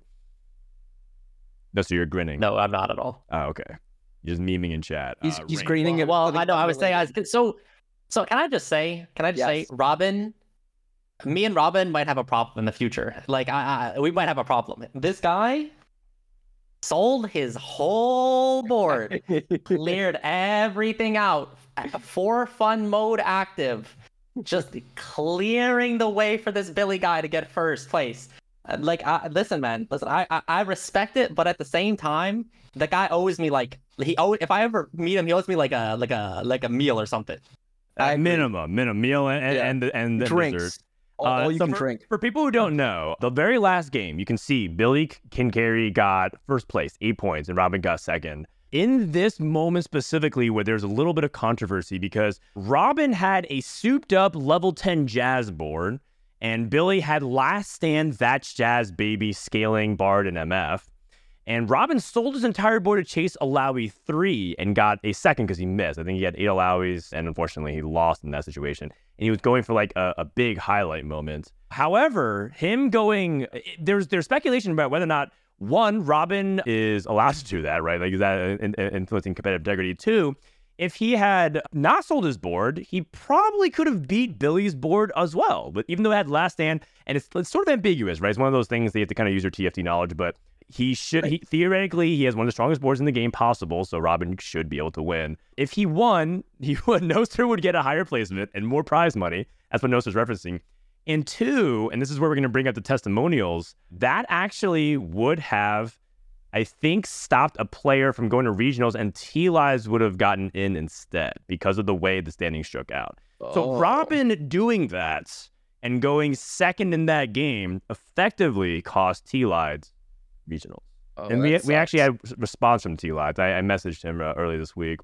No, so you're grinning. No, I'm not at all. Oh, okay. You're just memeing in chat. He's Uh, he's Rain. greening it. Well, I know. I was saying, I was, so, so can I just say, can I just say, Robin, me and Robin might have a problem in the future. Like, I, I we might have a problem. This guy sold his whole board, cleared everything out, for fun mode active, just clearing the way for this Billy guy to get first place. Uh, Like, I, listen, man, listen, I, I I respect it, but at the same time, the guy owes me like he owe if I ever meet him, he owes me like a like a like a meal or something. I minimum, minimum meal and and Yeah. and, the, and the drinks. dessert. All, Uh, all you so can for, drink. For people who don't know, the very last game, you can see Billy Kincary got first place, eight points, and Robin got second. In this moment specifically, where there's a little bit of controversy because Robin had a souped up level 10 jazz board, and Billy had last stand That's Jazz Baby scaling Bard and MF. And Robin sold his entire board to Chase Illaoi three and got a second because he missed. I think he had eight Illaois, and unfortunately he lost in that situation. And he was going for like a, a big highlight moment. However, him going there's there's speculation about whether or not one Robin is allowed to do that, right? Like is that in, in- influencing competitive integrity? Two, if he had not sold his board, he probably could have beat Billy's board as well. But even though it had last stand, and it's, it's sort of ambiguous, right? It's one of those things that you have to kind of use your TFT knowledge, but he should he theoretically he has one of the strongest boards in the game possible, so Robin should be able to win. If he won, he would Noster would get a higher placement and more prize money. That's what Noster's referencing. And two, and this is where we're going to bring up the testimonials, that actually would have, I think, stopped a player from going to regionals, and T Lives would have gotten in instead because of the way the standings shook out. So Oh. Robin doing that and going second in that game effectively cost T Lides regionals. Oh, and we, we actually had a response from T Lides. I, I messaged him uh, early this week.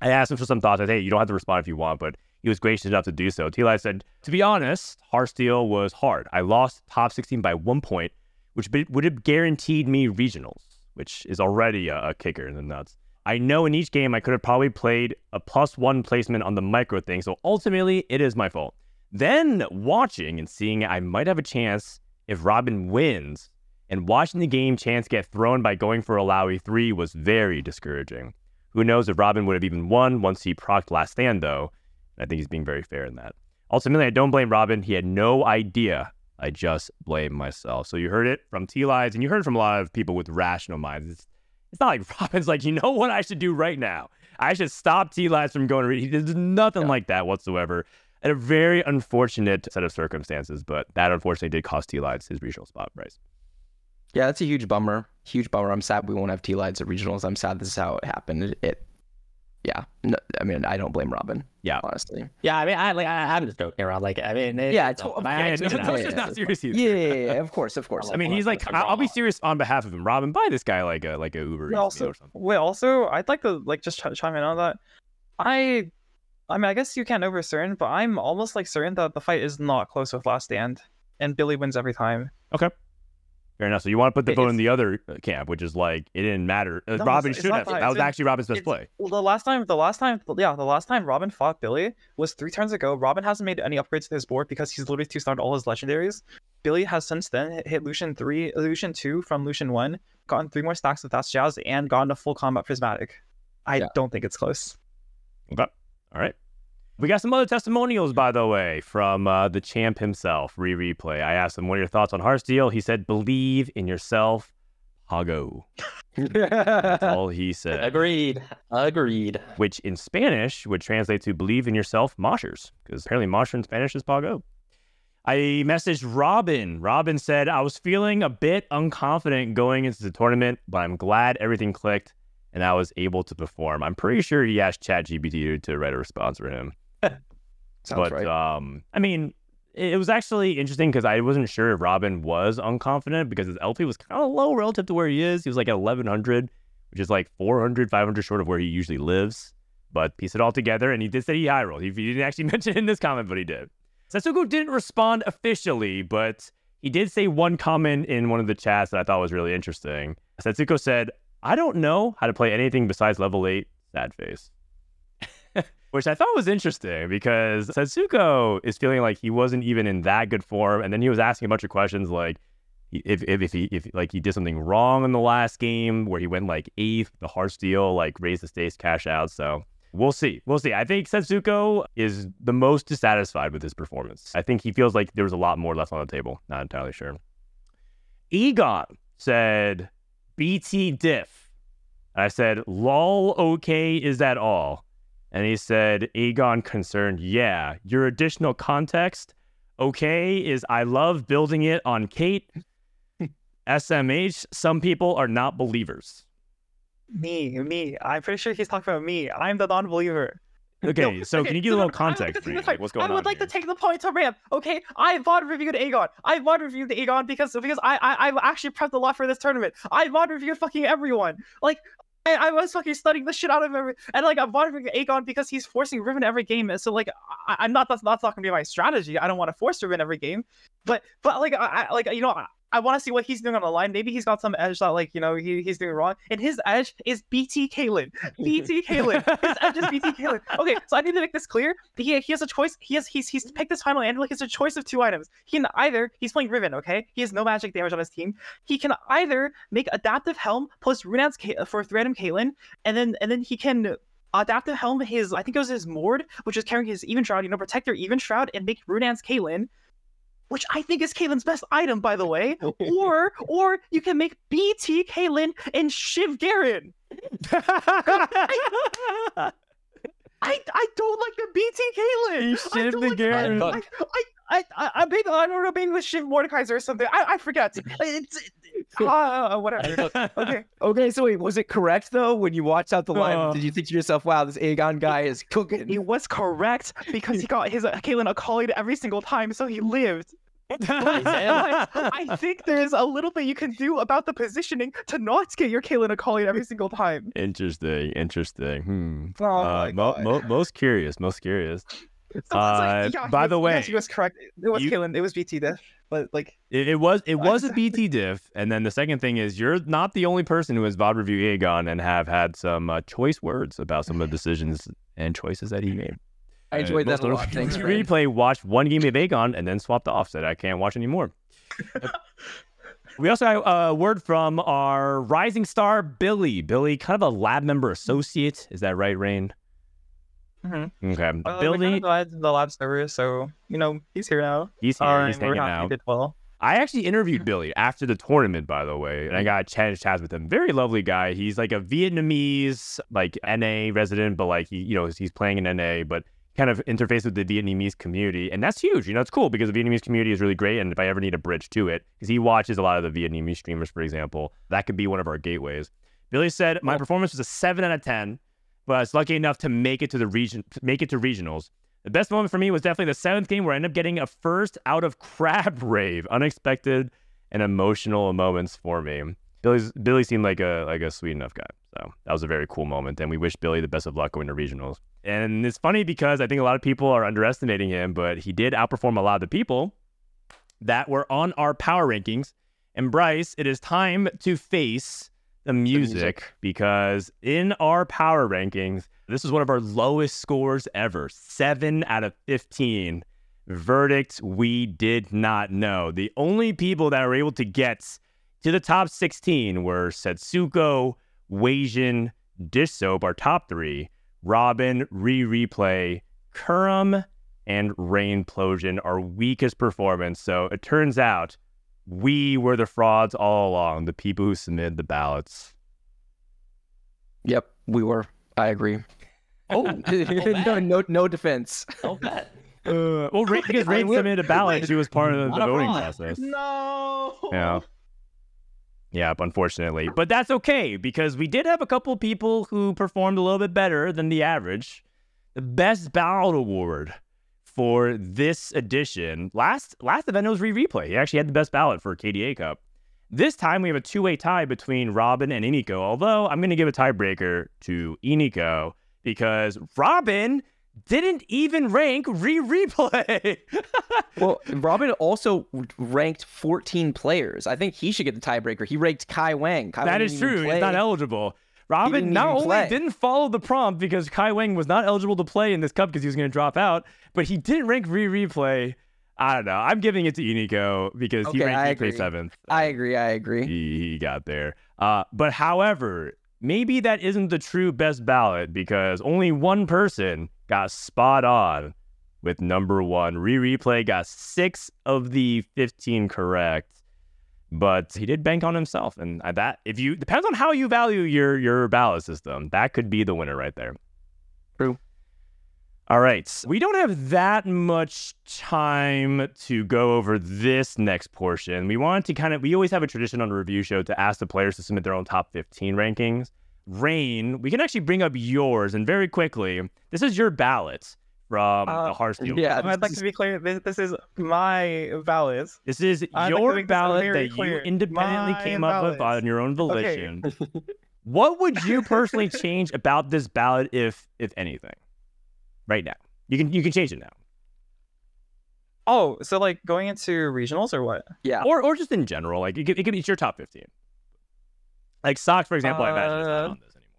I asked him for some thoughts. I said, hey, you don't have to respond if you want, but he was gracious enough to do so. T Lides said, to be honest, Heartsteel was hard. I lost top 16 by one point, which would have guaranteed me regionals, which is already a, a kicker in the nuts. I know in each game I could have probably played a plus one placement on the micro thing, so ultimately it is my fault. Then watching and seeing I might have a chance if Robin wins, and watching the game chance get thrown by going for Illaoi 3 was very discouraging. Who knows if Robin would have even won once he procced last stand, though. I think he's being very fair in that. Ultimately, I don't blame Robin. He had no idea. I just blame myself. So you heard it from T Lives, and you heard it from a lot of people with rational minds. It's, it's not like Robin's like, you know what I should do right now? I should stop T Lives from going to read. He did nothing yeah. like that whatsoever. And a very unfortunate set of circumstances, but that unfortunately did cost T Lives his regional spot price. Yeah, that's a huge bummer. Huge bummer. I'm sad we won't have T Lives at regionals. I'm sad this is how it happened. It, it yeah. No, I mean, I don't blame Robin. Yeah, honestly. Yeah, I mean, I like, I, am just joking around. Like, I mean, it, yeah, it's to- I, no, no, it's not serious either. Yeah, yeah, yeah, of course, of course. I mean, he's like, I'll, I'll be serious on behalf of him. Robin, buy this guy like a like a Uber. Wait, also, wait, also, I'd like to like just ch- chime in on that. I, I mean, I guess you can't over certain, but I'm almost like certain that the fight is not close with Last Stand, and Billy wins every time. Okay. Fair enough. So you want to put the vote in the other uh, camp, which is like it didn't matter. Uh, no, Robin should have. That, that was actually Robin's best play. Well, the last time, the last time, yeah, the last time Robin fought Billy was three turns ago. Robin hasn't made any upgrades to his board because he's literally two starred all his legendaries. Billy has since then hit Lucian three, Lucian two from Lucian one, gotten three more stacks with That's Jazz, and gotten a full combat prismatic. I yeah. don't think it's close. Okay. All right. We got some other testimonials, by the way, from uh, the champ himself, Rereplay. I asked him, What are your thoughts on Heartsteel? He said, Believe in yourself, Pago. That's all he said. Agreed. Agreed. Which in Spanish would translate to believe in yourself, Moshers, because apparently Mosher in Spanish is Pago. I messaged Robin. Robin said, I was feeling a bit unconfident going into the tournament, but I'm glad everything clicked and I was able to perform. I'm pretty sure he asked ChatGPT to write a response for him. Sounds but right. um, I mean, it was actually interesting because I wasn't sure if Robin was unconfident because his LP was kind of low relative to where he is. He was like at 1100, which is like 400, 500 short of where he usually lives. But piece it all together, and he did say he high rolled. He, he didn't actually mention it in this comment, but he did. Setsuko didn't respond officially, but he did say one comment in one of the chats that I thought was really interesting. Setsuko said, I don't know how to play anything besides level 8, sad face which I thought was interesting because Setsuko is feeling like he wasn't even in that good form, and then he was asking a bunch of questions like if if, if he if like he did something wrong in the last game where he went like eighth, the Heartsteel like raised the stakes, cash out. So we'll see, we'll see. I think Setsuko is the most dissatisfied with his performance. I think he feels like there was a lot more left on the table. Not entirely sure. Egon said BT diff. I said, lol, okay, is that all? And he said, Aegon concerned, yeah, your additional context, okay, is I love building it on Kate. SMH, some people are not believers. Me, me. I'm pretty sure he's talking about me. I'm the non believer. Okay, no, so okay, can you give so a little context for me? Like, what's going on? I would like here? to take the point to ramp. Okay, I VOD reviewed Aegon. I VOD reviewed Aegon because because I I I actually prepped a lot for this tournament. I VOD reviewed fucking everyone. Like I, I, was fucking studying the shit out of every, and like I'm monitoring Aegon because he's forcing Riven every game. And so like I, am not that's, that's not gonna be my strategy. I don't want to force Riven every game, but but like I like you know I want to see what he's doing on the line. Maybe he's got some edge that, like, you know, he, he's doing wrong. And his edge is BT Caitlyn. BT Caitlyn. His edge is BT Caitlyn. Okay, so I need to make this clear. He, he has a choice. He has he's he's picked this final and like it's a choice of two items. He can either he's playing Riven, okay? He has no magic damage on his team. He can either make adaptive helm plus Runaan's for random Caitlyn, and then and then he can adaptive helm his I think it was his Mord, which is carrying his Evenshroud, you know, protect their Evenshroud and make Runaan's Caitlyn which I think is Caitlyn's best item, by the way. Oh, or or you can make BT Caitlyn and Shiv Garen. I, I don't like the BT Caitlyn. Shiv the like, Garen. I, I, I, I, I, been, I don't know, being with Shiv Mordekaiser or something. I, I forget. It's, uh, whatever. okay. Okay, so wait, was it correct though when you watched out the line? Uh, did you think to yourself, wow, this Aegon guy is cooking? It was correct because he got his uh, Caitlyn Akali every single time, so he lived. I think there's a little bit you can do about the positioning to not get your Caitlyn Akali every single time. Interesting, interesting. Hmm. Oh uh, mo- mo- most curious, most curious. So uh, like, yeah, by was, the way, yes, he was correct. It was you, Caitlyn. It was BT Diff. But like It, it was it was a BT diff, and then the second thing is you're not the only person who has VOD review Aegon and have had some uh, choice words about some of the decisions and choices that he made. I Uh, enjoyed that most a lot. Thanks, Replay watched one game of Aegon and then swapped off. Said I can't watch anymore. we also have a word from our rising star Billy. Billy, kind of a lab member associate. Is that right, Rain? Mhm. Okay, uh, we kind Billy. of the lab server, so you know he's here now. He's here. Uh, he's and we're hanging happy he out. did well. I actually interviewed Billy after the tournament, by the way, and I got a chance to chat with him. Very lovely guy. He's like a Vietnamese, like NA resident, but like he, you know, he's playing in NA, but kind of interface with the Vietnamese community, and that's huge. You know, it's cool because the Vietnamese community is really great. And if I ever need a bridge to it, because he watches a lot of the Vietnamese streamers, for example, that could be one of our gateways. Billy said my performance was a seven out of ten, but I was lucky enough to make it to the region, make it to regionals. The best moment for me was definitely the seventh game where I ended up getting a first out of crab rave. Unexpected and emotional moments for me. Billy's Billy seemed like a like a sweet enough guy. So that was a very cool moment. And we wish Billy the best of luck going to regionals. And it's funny because I think a lot of people are underestimating him, but he did outperform a lot of the people that were on our power rankings. And Bryce, it is time to face the music, music. because in our power rankings, this is one of our lowest scores ever. Seven out of 15. verdicts we did not know. The only people that were able to get to the top 16 were Setsuko, Weijin, Dishsoap, our top three, Robin, Rereplay, Kurum, and Rainplosion, our weakest performance. So it turns out we were the frauds all along, the people who submitted the ballots. Yep, we were. I agree. Oh, no, no, no defense. bet. Uh, well, Rain, because I Rain will- submitted a ballot, she was part of the, the voting fraud. process. No. Yeah. Yeah, unfortunately. But that's okay because we did have a couple people who performed a little bit better than the average. The best ballot award for this edition. Last last event it was Rereplay. He actually had the best ballot for KDA Cup. This time we have a two-way tie between Robin and Iniko, although I'm gonna give a tiebreaker to Iniko because Robin didn't even rank Rereplay. Well, Robin also ranked 14 players. I think he should get the tiebreaker. He ranked Kai Wang. Kai That Wang is true. He's not eligible. Robin didn't only play. didn't follow the prompt because Kai Wang was not eligible to play in this cup because he was going to drop out, but he didn't rank Rereplay. I don't know. I'm giving it to Unico because he Okay, I ranked replay seventh. I agree. I agree. He, he got there. Uh, but however, maybe that isn't the true best ballot because only one person got spot on with number one. Rereplay got six of the 15 correct, but he did bank on himself. And uh, that, if you, depends on how you value your, your ballot system, that could be the winner right there. True. All right. We don't have that much time to go over this next portion. We wanted to kind of, we always have a tradition on the review show to ask the players to submit their own top 15 rankings. Rain, we can actually bring up yours and very quickly, this is your ballot from Uh, the Heartsteel. Yeah, I'd like to be clear. This, this is my ballot. This is I'd your make this ballot that clear. you independently My came up with on your own volition. what would you personally change about this ballot, if if anything, right now? You can you can change it now, Oh, so like going into regionals or what? Yeah. or or just in general. Like it could, it could be your top fifteen. Like socks, for example, I imagine is not Uh, on this anymore.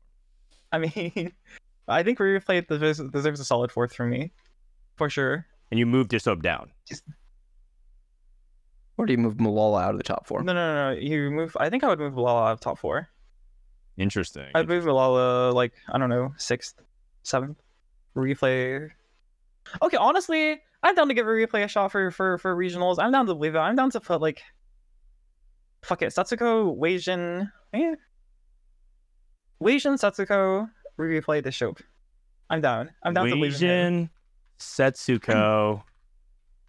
I mean, I think Replay deserves, deserves a solid fourth for me, for sure. And you moved your sub down. Or do you move Malala out of the top four? No, no, no, no. You move. I think I would move Malala out of top four. Interesting. I'd move Malala like I don't know sixth, seventh. Replay. Okay, honestly, I'm down to give a replay a shot for for for regionals. I'm down to believe it. I'm down to put like. Fuck it, Setsuko, Weijin, eh? Weijin, Setsuko, replay the show. I'm down. I'm down it. Setsuko,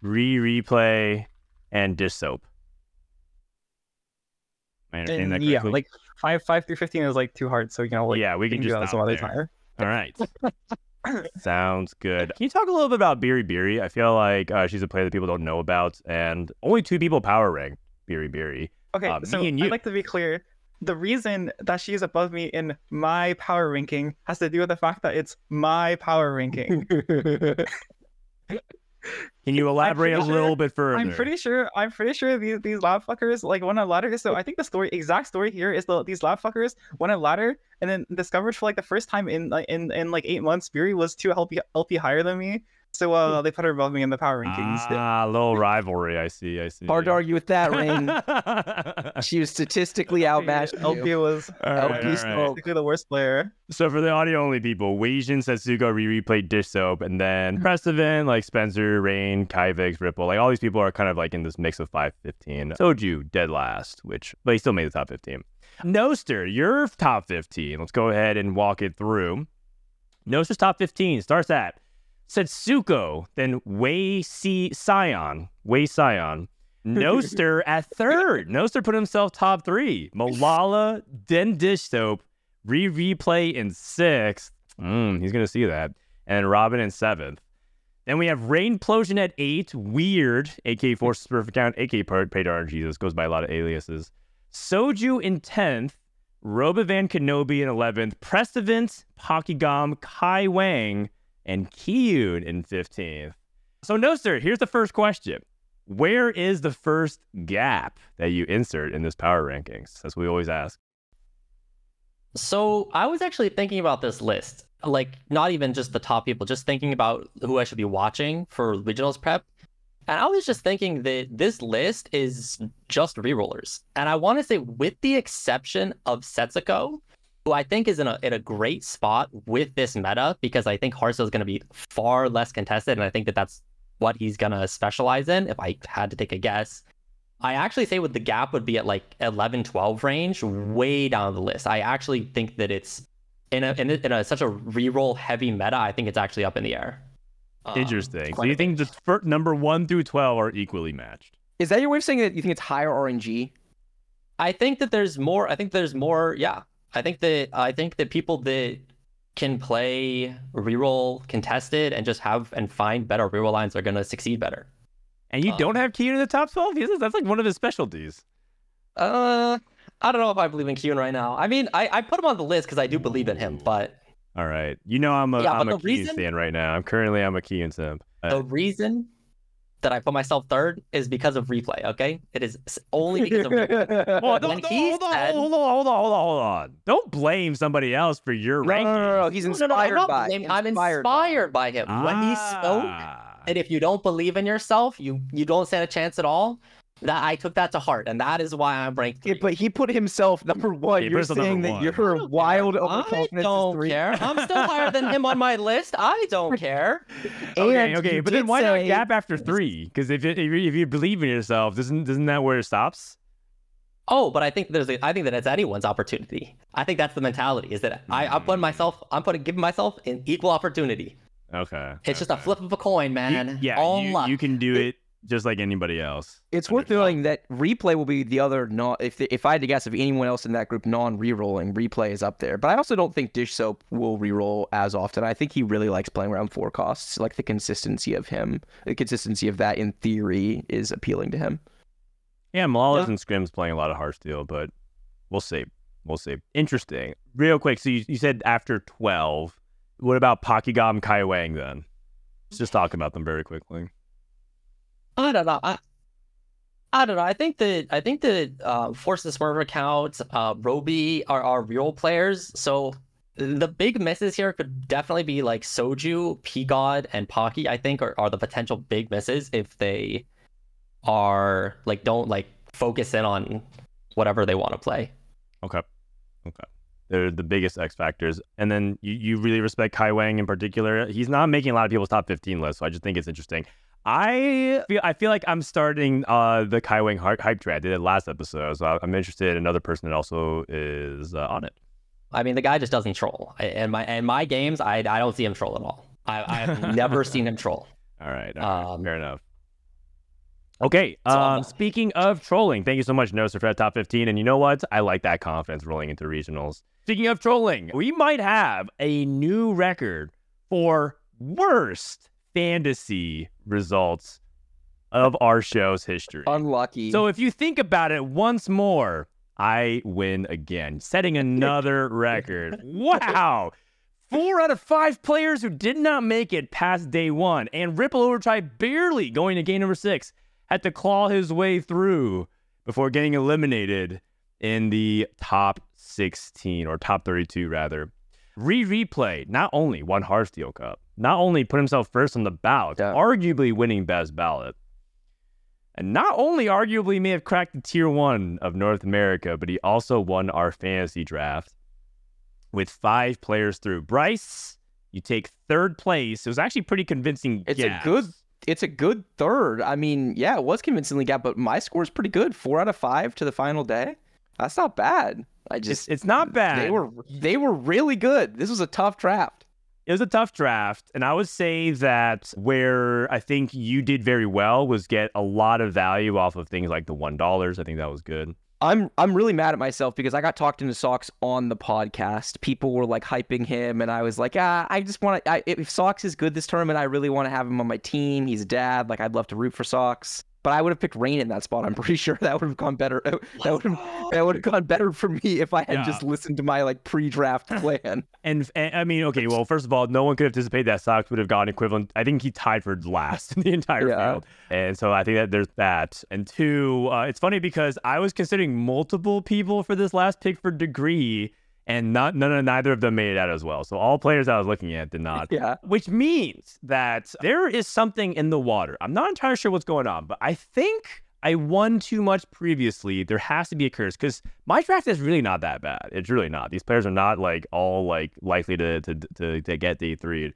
Rereplay, and Dishsoap. Am I understanding And that yeah, like five five through fifteen is like too hard, so you know like yeah, we we can can do just that some other time. All right. Sounds good. Can you talk a little bit about Biri Biri? I feel like uh, she's a player that people don't know about, and only two people power rank Biri Biri. Okay, Uh, me so. I'd like to be clear. The reason that she is above me in my power ranking has to do with the fact that it's my power ranking. Can you elaborate a little sure- bit further? I'm pretty sure. I'm pretty sure these these lab fuckers like won a ladder. So I think the story, exact story here is the these lab fuckers won a ladder and then discovered for like the first time in like in in like eight months, Fury was two LP LP higher than me. So uh, they put her above me in the power rankings. Ah, little rivalry. I see. I see. Hard to argue with that, Rain. she was statistically outmatched. you. LP was All LP right, all right. the worst player. So for the audio only people, Weijin, Setsuko, Riri played Dishsoap, and then Prestivan, like Spencer, Rain, Kyvix, Ripple, like all these people are kind of like in this mix of 515. Soju, dead last, which, but he still made the top 15. Noster, your top 15. Let's go ahead and walk it through. Noster's top 15 starts at Setsuko, then Wei Si Sion, Wei Sion. Noster at third. Noster put himself top three. Malala, then Dishsoap, Re replay in sixth. Mm, he's gonna see that. And Robin in seventh. Then we have Rainplosion at eight. Weird. AK Force Perfect Count. AK Paid RNG. This goes by a lot of aliases. Soju in tenth. Robovan Kenobi in eleventh. Prestivant, Pokigam, Kai Wang, and Kiyun in fifteenth. So Noster, here's the first question. Where is the first gap that you insert in this power rankings? That's what we always ask. So I was actually thinking about this list, like not even just the top people, just thinking about who I should be watching for regionals prep. And I was just thinking that this list is just rerollers. And I want to say, with the exception of Setsuko, who I think is in a in a great spot with this meta, because I think Heartsteel is going to be far less contested, and I think that that's what he's going to specialize in. If I had to take a guess, I actually say with the gap would be at like 11, 12 range, way down the list. I actually think that it's in a in, a, in a such a reroll heavy meta. I think it's actually up in the air. Um, Interesting. So you think the fir- number one through twelve are equally matched? Is that your way of saying that you think it's higher RNG? I think that there's more. I think there's more. Yeah, I think that I think that people that can play reroll contested and just have and find better reroll lines are gonna succeed better. And you Uh, don't have Keenan in the top twelve? He's- That's like one of his specialties. Uh, I don't know if I believe in Kyun right now. I mean, I, I put him on the list because I do believe in him, but All right. You know I'm a Yeah, but a the reason- fan right now. I'm currently I'm a Keen simp. Uh, the reason that I put myself third is because of replay. Okay, it is only because of replay. Well, don't, don't- hold, on, said- hold on, hold on, hold on, hold on. Don't blame somebody else for your No, no, no, no, no. He's No, no, no, I'm inspired by. blaming- I'm inspired by. inspired by him. When he spoke, Ah. and if you don't believe in yourself, you you don't stand a chance at all. That I took that to heart, and that is why I'm ranked. Yeah, but he put himself number one. He You're saying that one. you're I don't wild care. I don't three. care. I'm still higher than him on my list. I don't care. Okay, And okay, but then did why not say- gap after three? Because if, you- if you believe in yourself, doesn't isn't that where it stops? Oh, but I think there's a, I think that it's anyone's opportunity. I think that's the mentality. Is that I, I'm putting hmm. myself, I'm putting giving myself an equal opportunity. Okay. It's just a flip of a coin, You- man. yeah, All you, luck. you can do it just like anybody else. It's worth noting that replay will be the other non. If if I had to guess, if anyone else in that group non-rerolling, replay is up there. But I also don't think Dishsoap will reroll as often. I think he really likes playing around four costs. Like the consistency of him, the consistency of that in theory is appealing to him. Yeah, Malala's and Scrim's playing a lot of Heartsteel, but we'll see. We'll see. Interesting. Real quick, so you, you said after 12. What about Pokigam Kai Wang then? Let's just talk about them very quickly. I don't know. I, I don't know. I think that I think that uh, Forces Smurf account, uh, Roby are, are real players. So the big misses here could definitely be like Soju, P God, and Pocky. I think are, are the potential big misses if they are like don't like focus in on whatever they want to play. Okay. Okay. They're the biggest X factors. And then you, you really respect Kai Wang in particular. He's not making a lot of people's top 15 lists, so I just think it's interesting. I feel I feel like I'm starting uh, the Kai Wang hype hype train. I did it last episode, so I'm interested in another person that also is uh, on it. I mean, the guy just doesn't troll. I- In my in my games, I I don't see him troll at all. I I've never seen him troll. All right. all right, Um, fair enough. Okay. Um, speaking of trolling, thank you so much, Noster, for that top 15. And you know what? I like that confidence rolling into regionals. Speaking of trolling, we might have a new record for worst fantasy results of our show's history. Unlucky. So if you think about it once more, I win again, setting another record. Wow. Four out of five players who did not make it past day one, and Ripple Overdrive barely going to game number six had to claw his way through before getting eliminated in the top 16 or top 32 rather. Rereplay not only won Heartsteel Cup, not only put himself first on the ballot, Yeah. arguably winning best ballot, and not only arguably may have cracked the tier one of North America, but he also won our fantasy draft with five players through. Bryce, you take third place. It was actually pretty convincing. It's a good it's a good third. I mean, yeah, it was convincingly gap, but my score is pretty good. Four out of five to the final day. That's not bad. I It's, just it's not bad. they were they were really good. This was a tough draft. it was a tough draft, and I would say that where I think you did very well was get a lot of value off of things like the one dollars. I think that was good. I'm I'm really mad at myself because I got talked into Socks on the podcast. People were like hyping him, and I was like, ah, I just want to. If Socks is good this tournament, I really want to have him on my team. He's a dad. Like I'd love to root for Socks. But I would have picked Rain in that spot. I'm pretty sure that would have gone better. That would have that would have gone better for me if I had Yeah. just listened to my like pre-draft plan. And, and I mean, okay, well, first of all, no one could have anticipate that Socks would have gotten equivalent. I think he tied for last in the entire Yeah. field, and so I think that there's that. And two, uh, it's funny because I was considering multiple people for this last pick for degree, and not none of neither of them made it out as well. So all players I was looking at did not. yeah. Which means that there is something in the water. I'm not entirely sure what's going on, but I think I won too much previously. There has to be a curse because my draft is really not that bad. It's really not. These players are not like all like likely to to to, to get day three.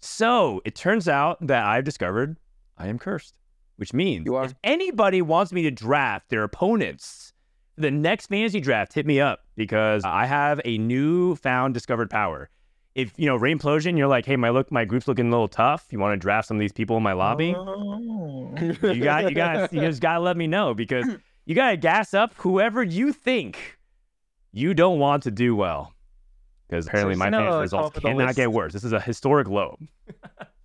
So it turns out that I've discovered I am cursed, which means You are. if anybody wants me to draft their opponents the next fantasy draft, hit me up because I have a newfound discovered power. If you know Rainplosion, you're like, hey, my look, my group's looking a little tough. You want to draft some of these people in my lobby? Oh. You got, you got, you just gotta let me know because you gotta gas up whoever you think you don't want to do well. Because apparently my no, fantasy results up with a cannot get worse. This is a historic low.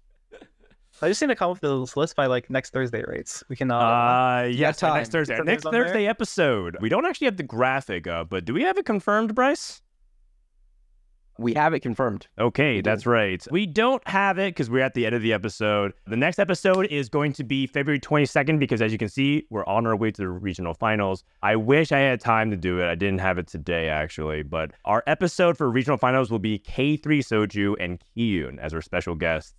I just need to come up with this list by like next Thursday rates. We can uh, Uh, yes, time. next Thursday. Some Next names on there? Thursday episode. We don't actually have the graphic up, but do we have it confirmed, Bryce? We have it confirmed. Okay, We do. that's right. We don't have it because we're at the end of the episode. The next episode is going to be February 22nd because, as you can see, we're on our way to the regional finals. I wish I had time to do it. I didn't have it today, actually. But our episode for regional finals will be K3 Soju and Kiyoon as our special guests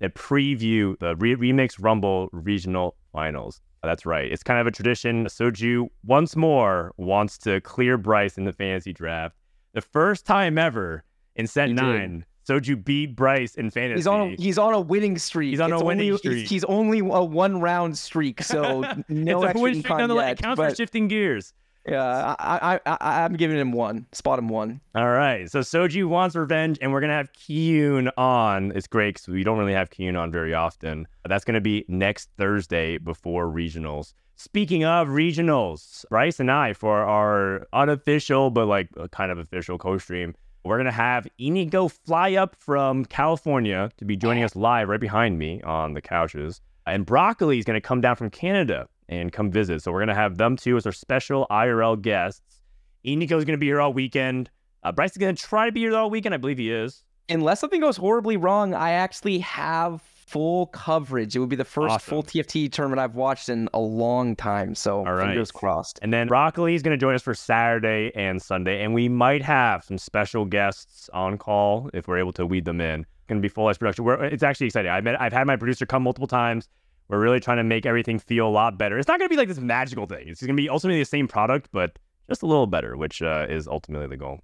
that preview the Re- Remix Rumble regional finals. That's right. It's kind of a tradition. Soju once more wants to clear Bryce in the fantasy draft. The first time ever in set nine, Soju beat Bryce in fantasy. He's on a he's on a winning streak. He's on a winning only, streak. He's, he's only a one round streak, so no it's a extra win streak nonetheless. yet, It counts but- for shifting gears. Yeah, I, I, I, I'm giving him one. Spot him one. All right. So Soju wants revenge, and we're gonna have Kiyoon on. It's great because we don't really have Kiyoon on very often. That's gonna be next Thursday before regionals. Speaking of regionals, Bryce and I for our unofficial but like uh, kind of official co-stream, we're gonna have Inigo fly up from California to be joining us live right behind me on the couches, and Broccoli is gonna come down from Canada and come visit. So we're gonna have them too as our special IRL guests. Inigo's gonna be here all weekend. Uh, Bryce is gonna try to be here all weekend. I believe he is. Unless something goes horribly wrong, I actually have full coverage. It would be the first Awesome. full TFT tournament I've watched in a long time. So All right. fingers crossed. And then Broccoli is gonna join us for Saturday and Sunday, and we might have some special guests on call if we're able to weed them in. Gonna be full ice production. We're, it's actually exciting. I met, I've had my producer come multiple times. We're really trying to make everything feel a lot better. It's not gonna be like this magical thing. It's gonna be ultimately the same product, but just a little better, which uh, is ultimately the goal.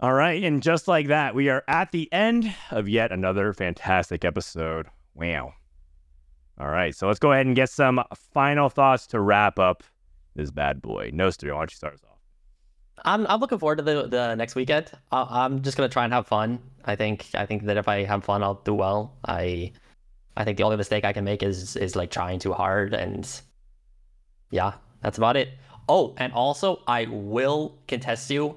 All right, and just like that, we are at the end of yet another fantastic episode. Wow. All right, so let's go ahead and get some final thoughts to wrap up this bad boy. No Noster, why don't you start us off? I'm I'm looking forward to the the next weekend. I, I'm just gonna try and have fun. I think I think that if I have fun, I'll do well. I I think the only mistake I can make is is like trying too hard, and yeah, that's about it. Oh, and also I will contest you.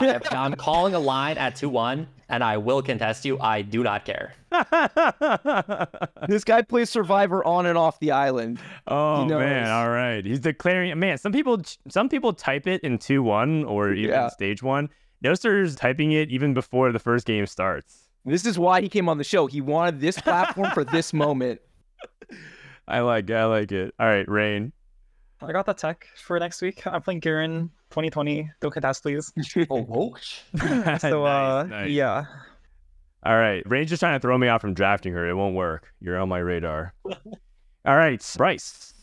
I, I'm calling a line at two one, and I will contest you. I do not care. This guy plays Survivor on and off the island. oh He man, all right. He's declaring man, some people some people type it in 2-1 or even Yeah. stage 1 Noster's typing it even before the first game starts. This is why he came on the show. He wanted this platform for this moment. I like I like it. All right, Rain. I got the tech for next week. I'm playing Garen 2020. Don't contest, please. Oh, whoa. So, uh, Nice, nice. yeah. All right. Rain's just trying to throw me off from drafting her. It won't work. You're on my radar. All right, Bryce.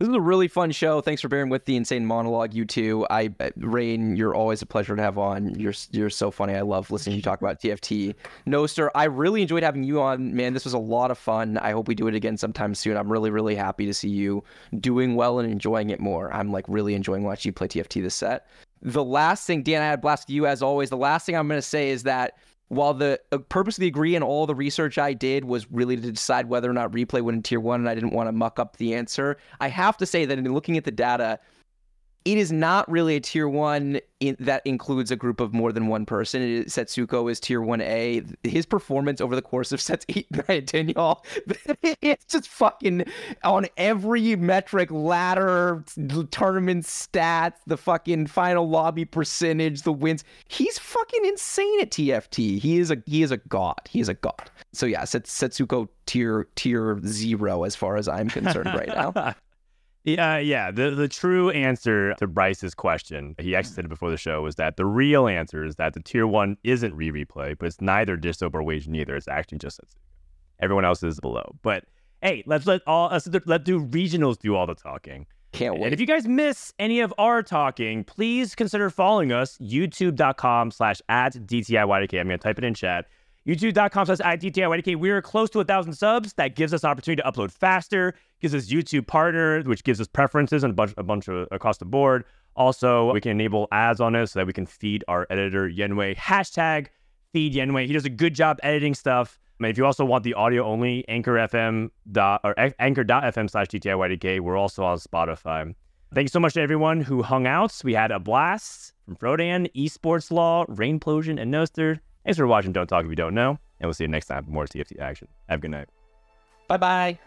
This is a really fun show. Thanks for bearing with the insane monologue, you two. I, uh, Rain, you're always a pleasure to have on. You're you're so funny. I love listening to you talk about TFT. Noster, I really enjoyed having you on. Man, this was a lot of fun. I hope we do it again sometime soon. I'm really really happy to see you doing well and enjoying it more. I'm like really enjoying watching you play TFT this set. The last thing, Dan, I had a blast you as always. The last thing I'm going to say is that while the uh, purpose of the agree and all the research I did was really to decide whether or not replay went in tier one, and I didn't want to muck up the answer, I have to say that in looking at the data, it is not really a tier one in, that includes a group of more than one person. It is, Setsuko is tier one A. His performance over the course of sets eight, nine, ten, y'all, it's just fucking on every metric, ladder, tournament stats, the fucking final lobby percentage, the wins. He's fucking insane at TFT. He is a he is a god. He is a god. So yeah, Setsuko tier tier zero as far as I'm concerned right now. Yeah, yeah. The the true answer to Bryce's question, he actually said it before the show, was that the real answer is that the tier one isn't Rereplay, but it's neither Disto or Wage neither. It's actually just Everyone else is below. But hey, let's let all let's let do regionals do all the talking. Can't wait. And if you guys miss any of our talking, please consider following us, youtube.com slash at DTIYDK. I'm going to type it in chat. YouTube.com slash at We are close to a thousand subs. That gives us opportunity to upload faster, gives us YouTube partner, which gives us preferences and a bunch, a bunch of across the board. Also, we can enable ads on this so that we can feed our editor, Yenwei. Hashtag feed Yenwei. He does a good job editing stuff. I mean, if you also want the audio only, Anchor FM dot or anchor.fm slash DTIYDK. We're also on Spotify. Thank you so much to everyone who hung out. We had a blast from Frodan, Esports Law, Rainplosion, and Noster. Thanks for watching Don't Talk If You Don't Know. And we'll see you next time for more TFT action. Have a good night. Bye bye.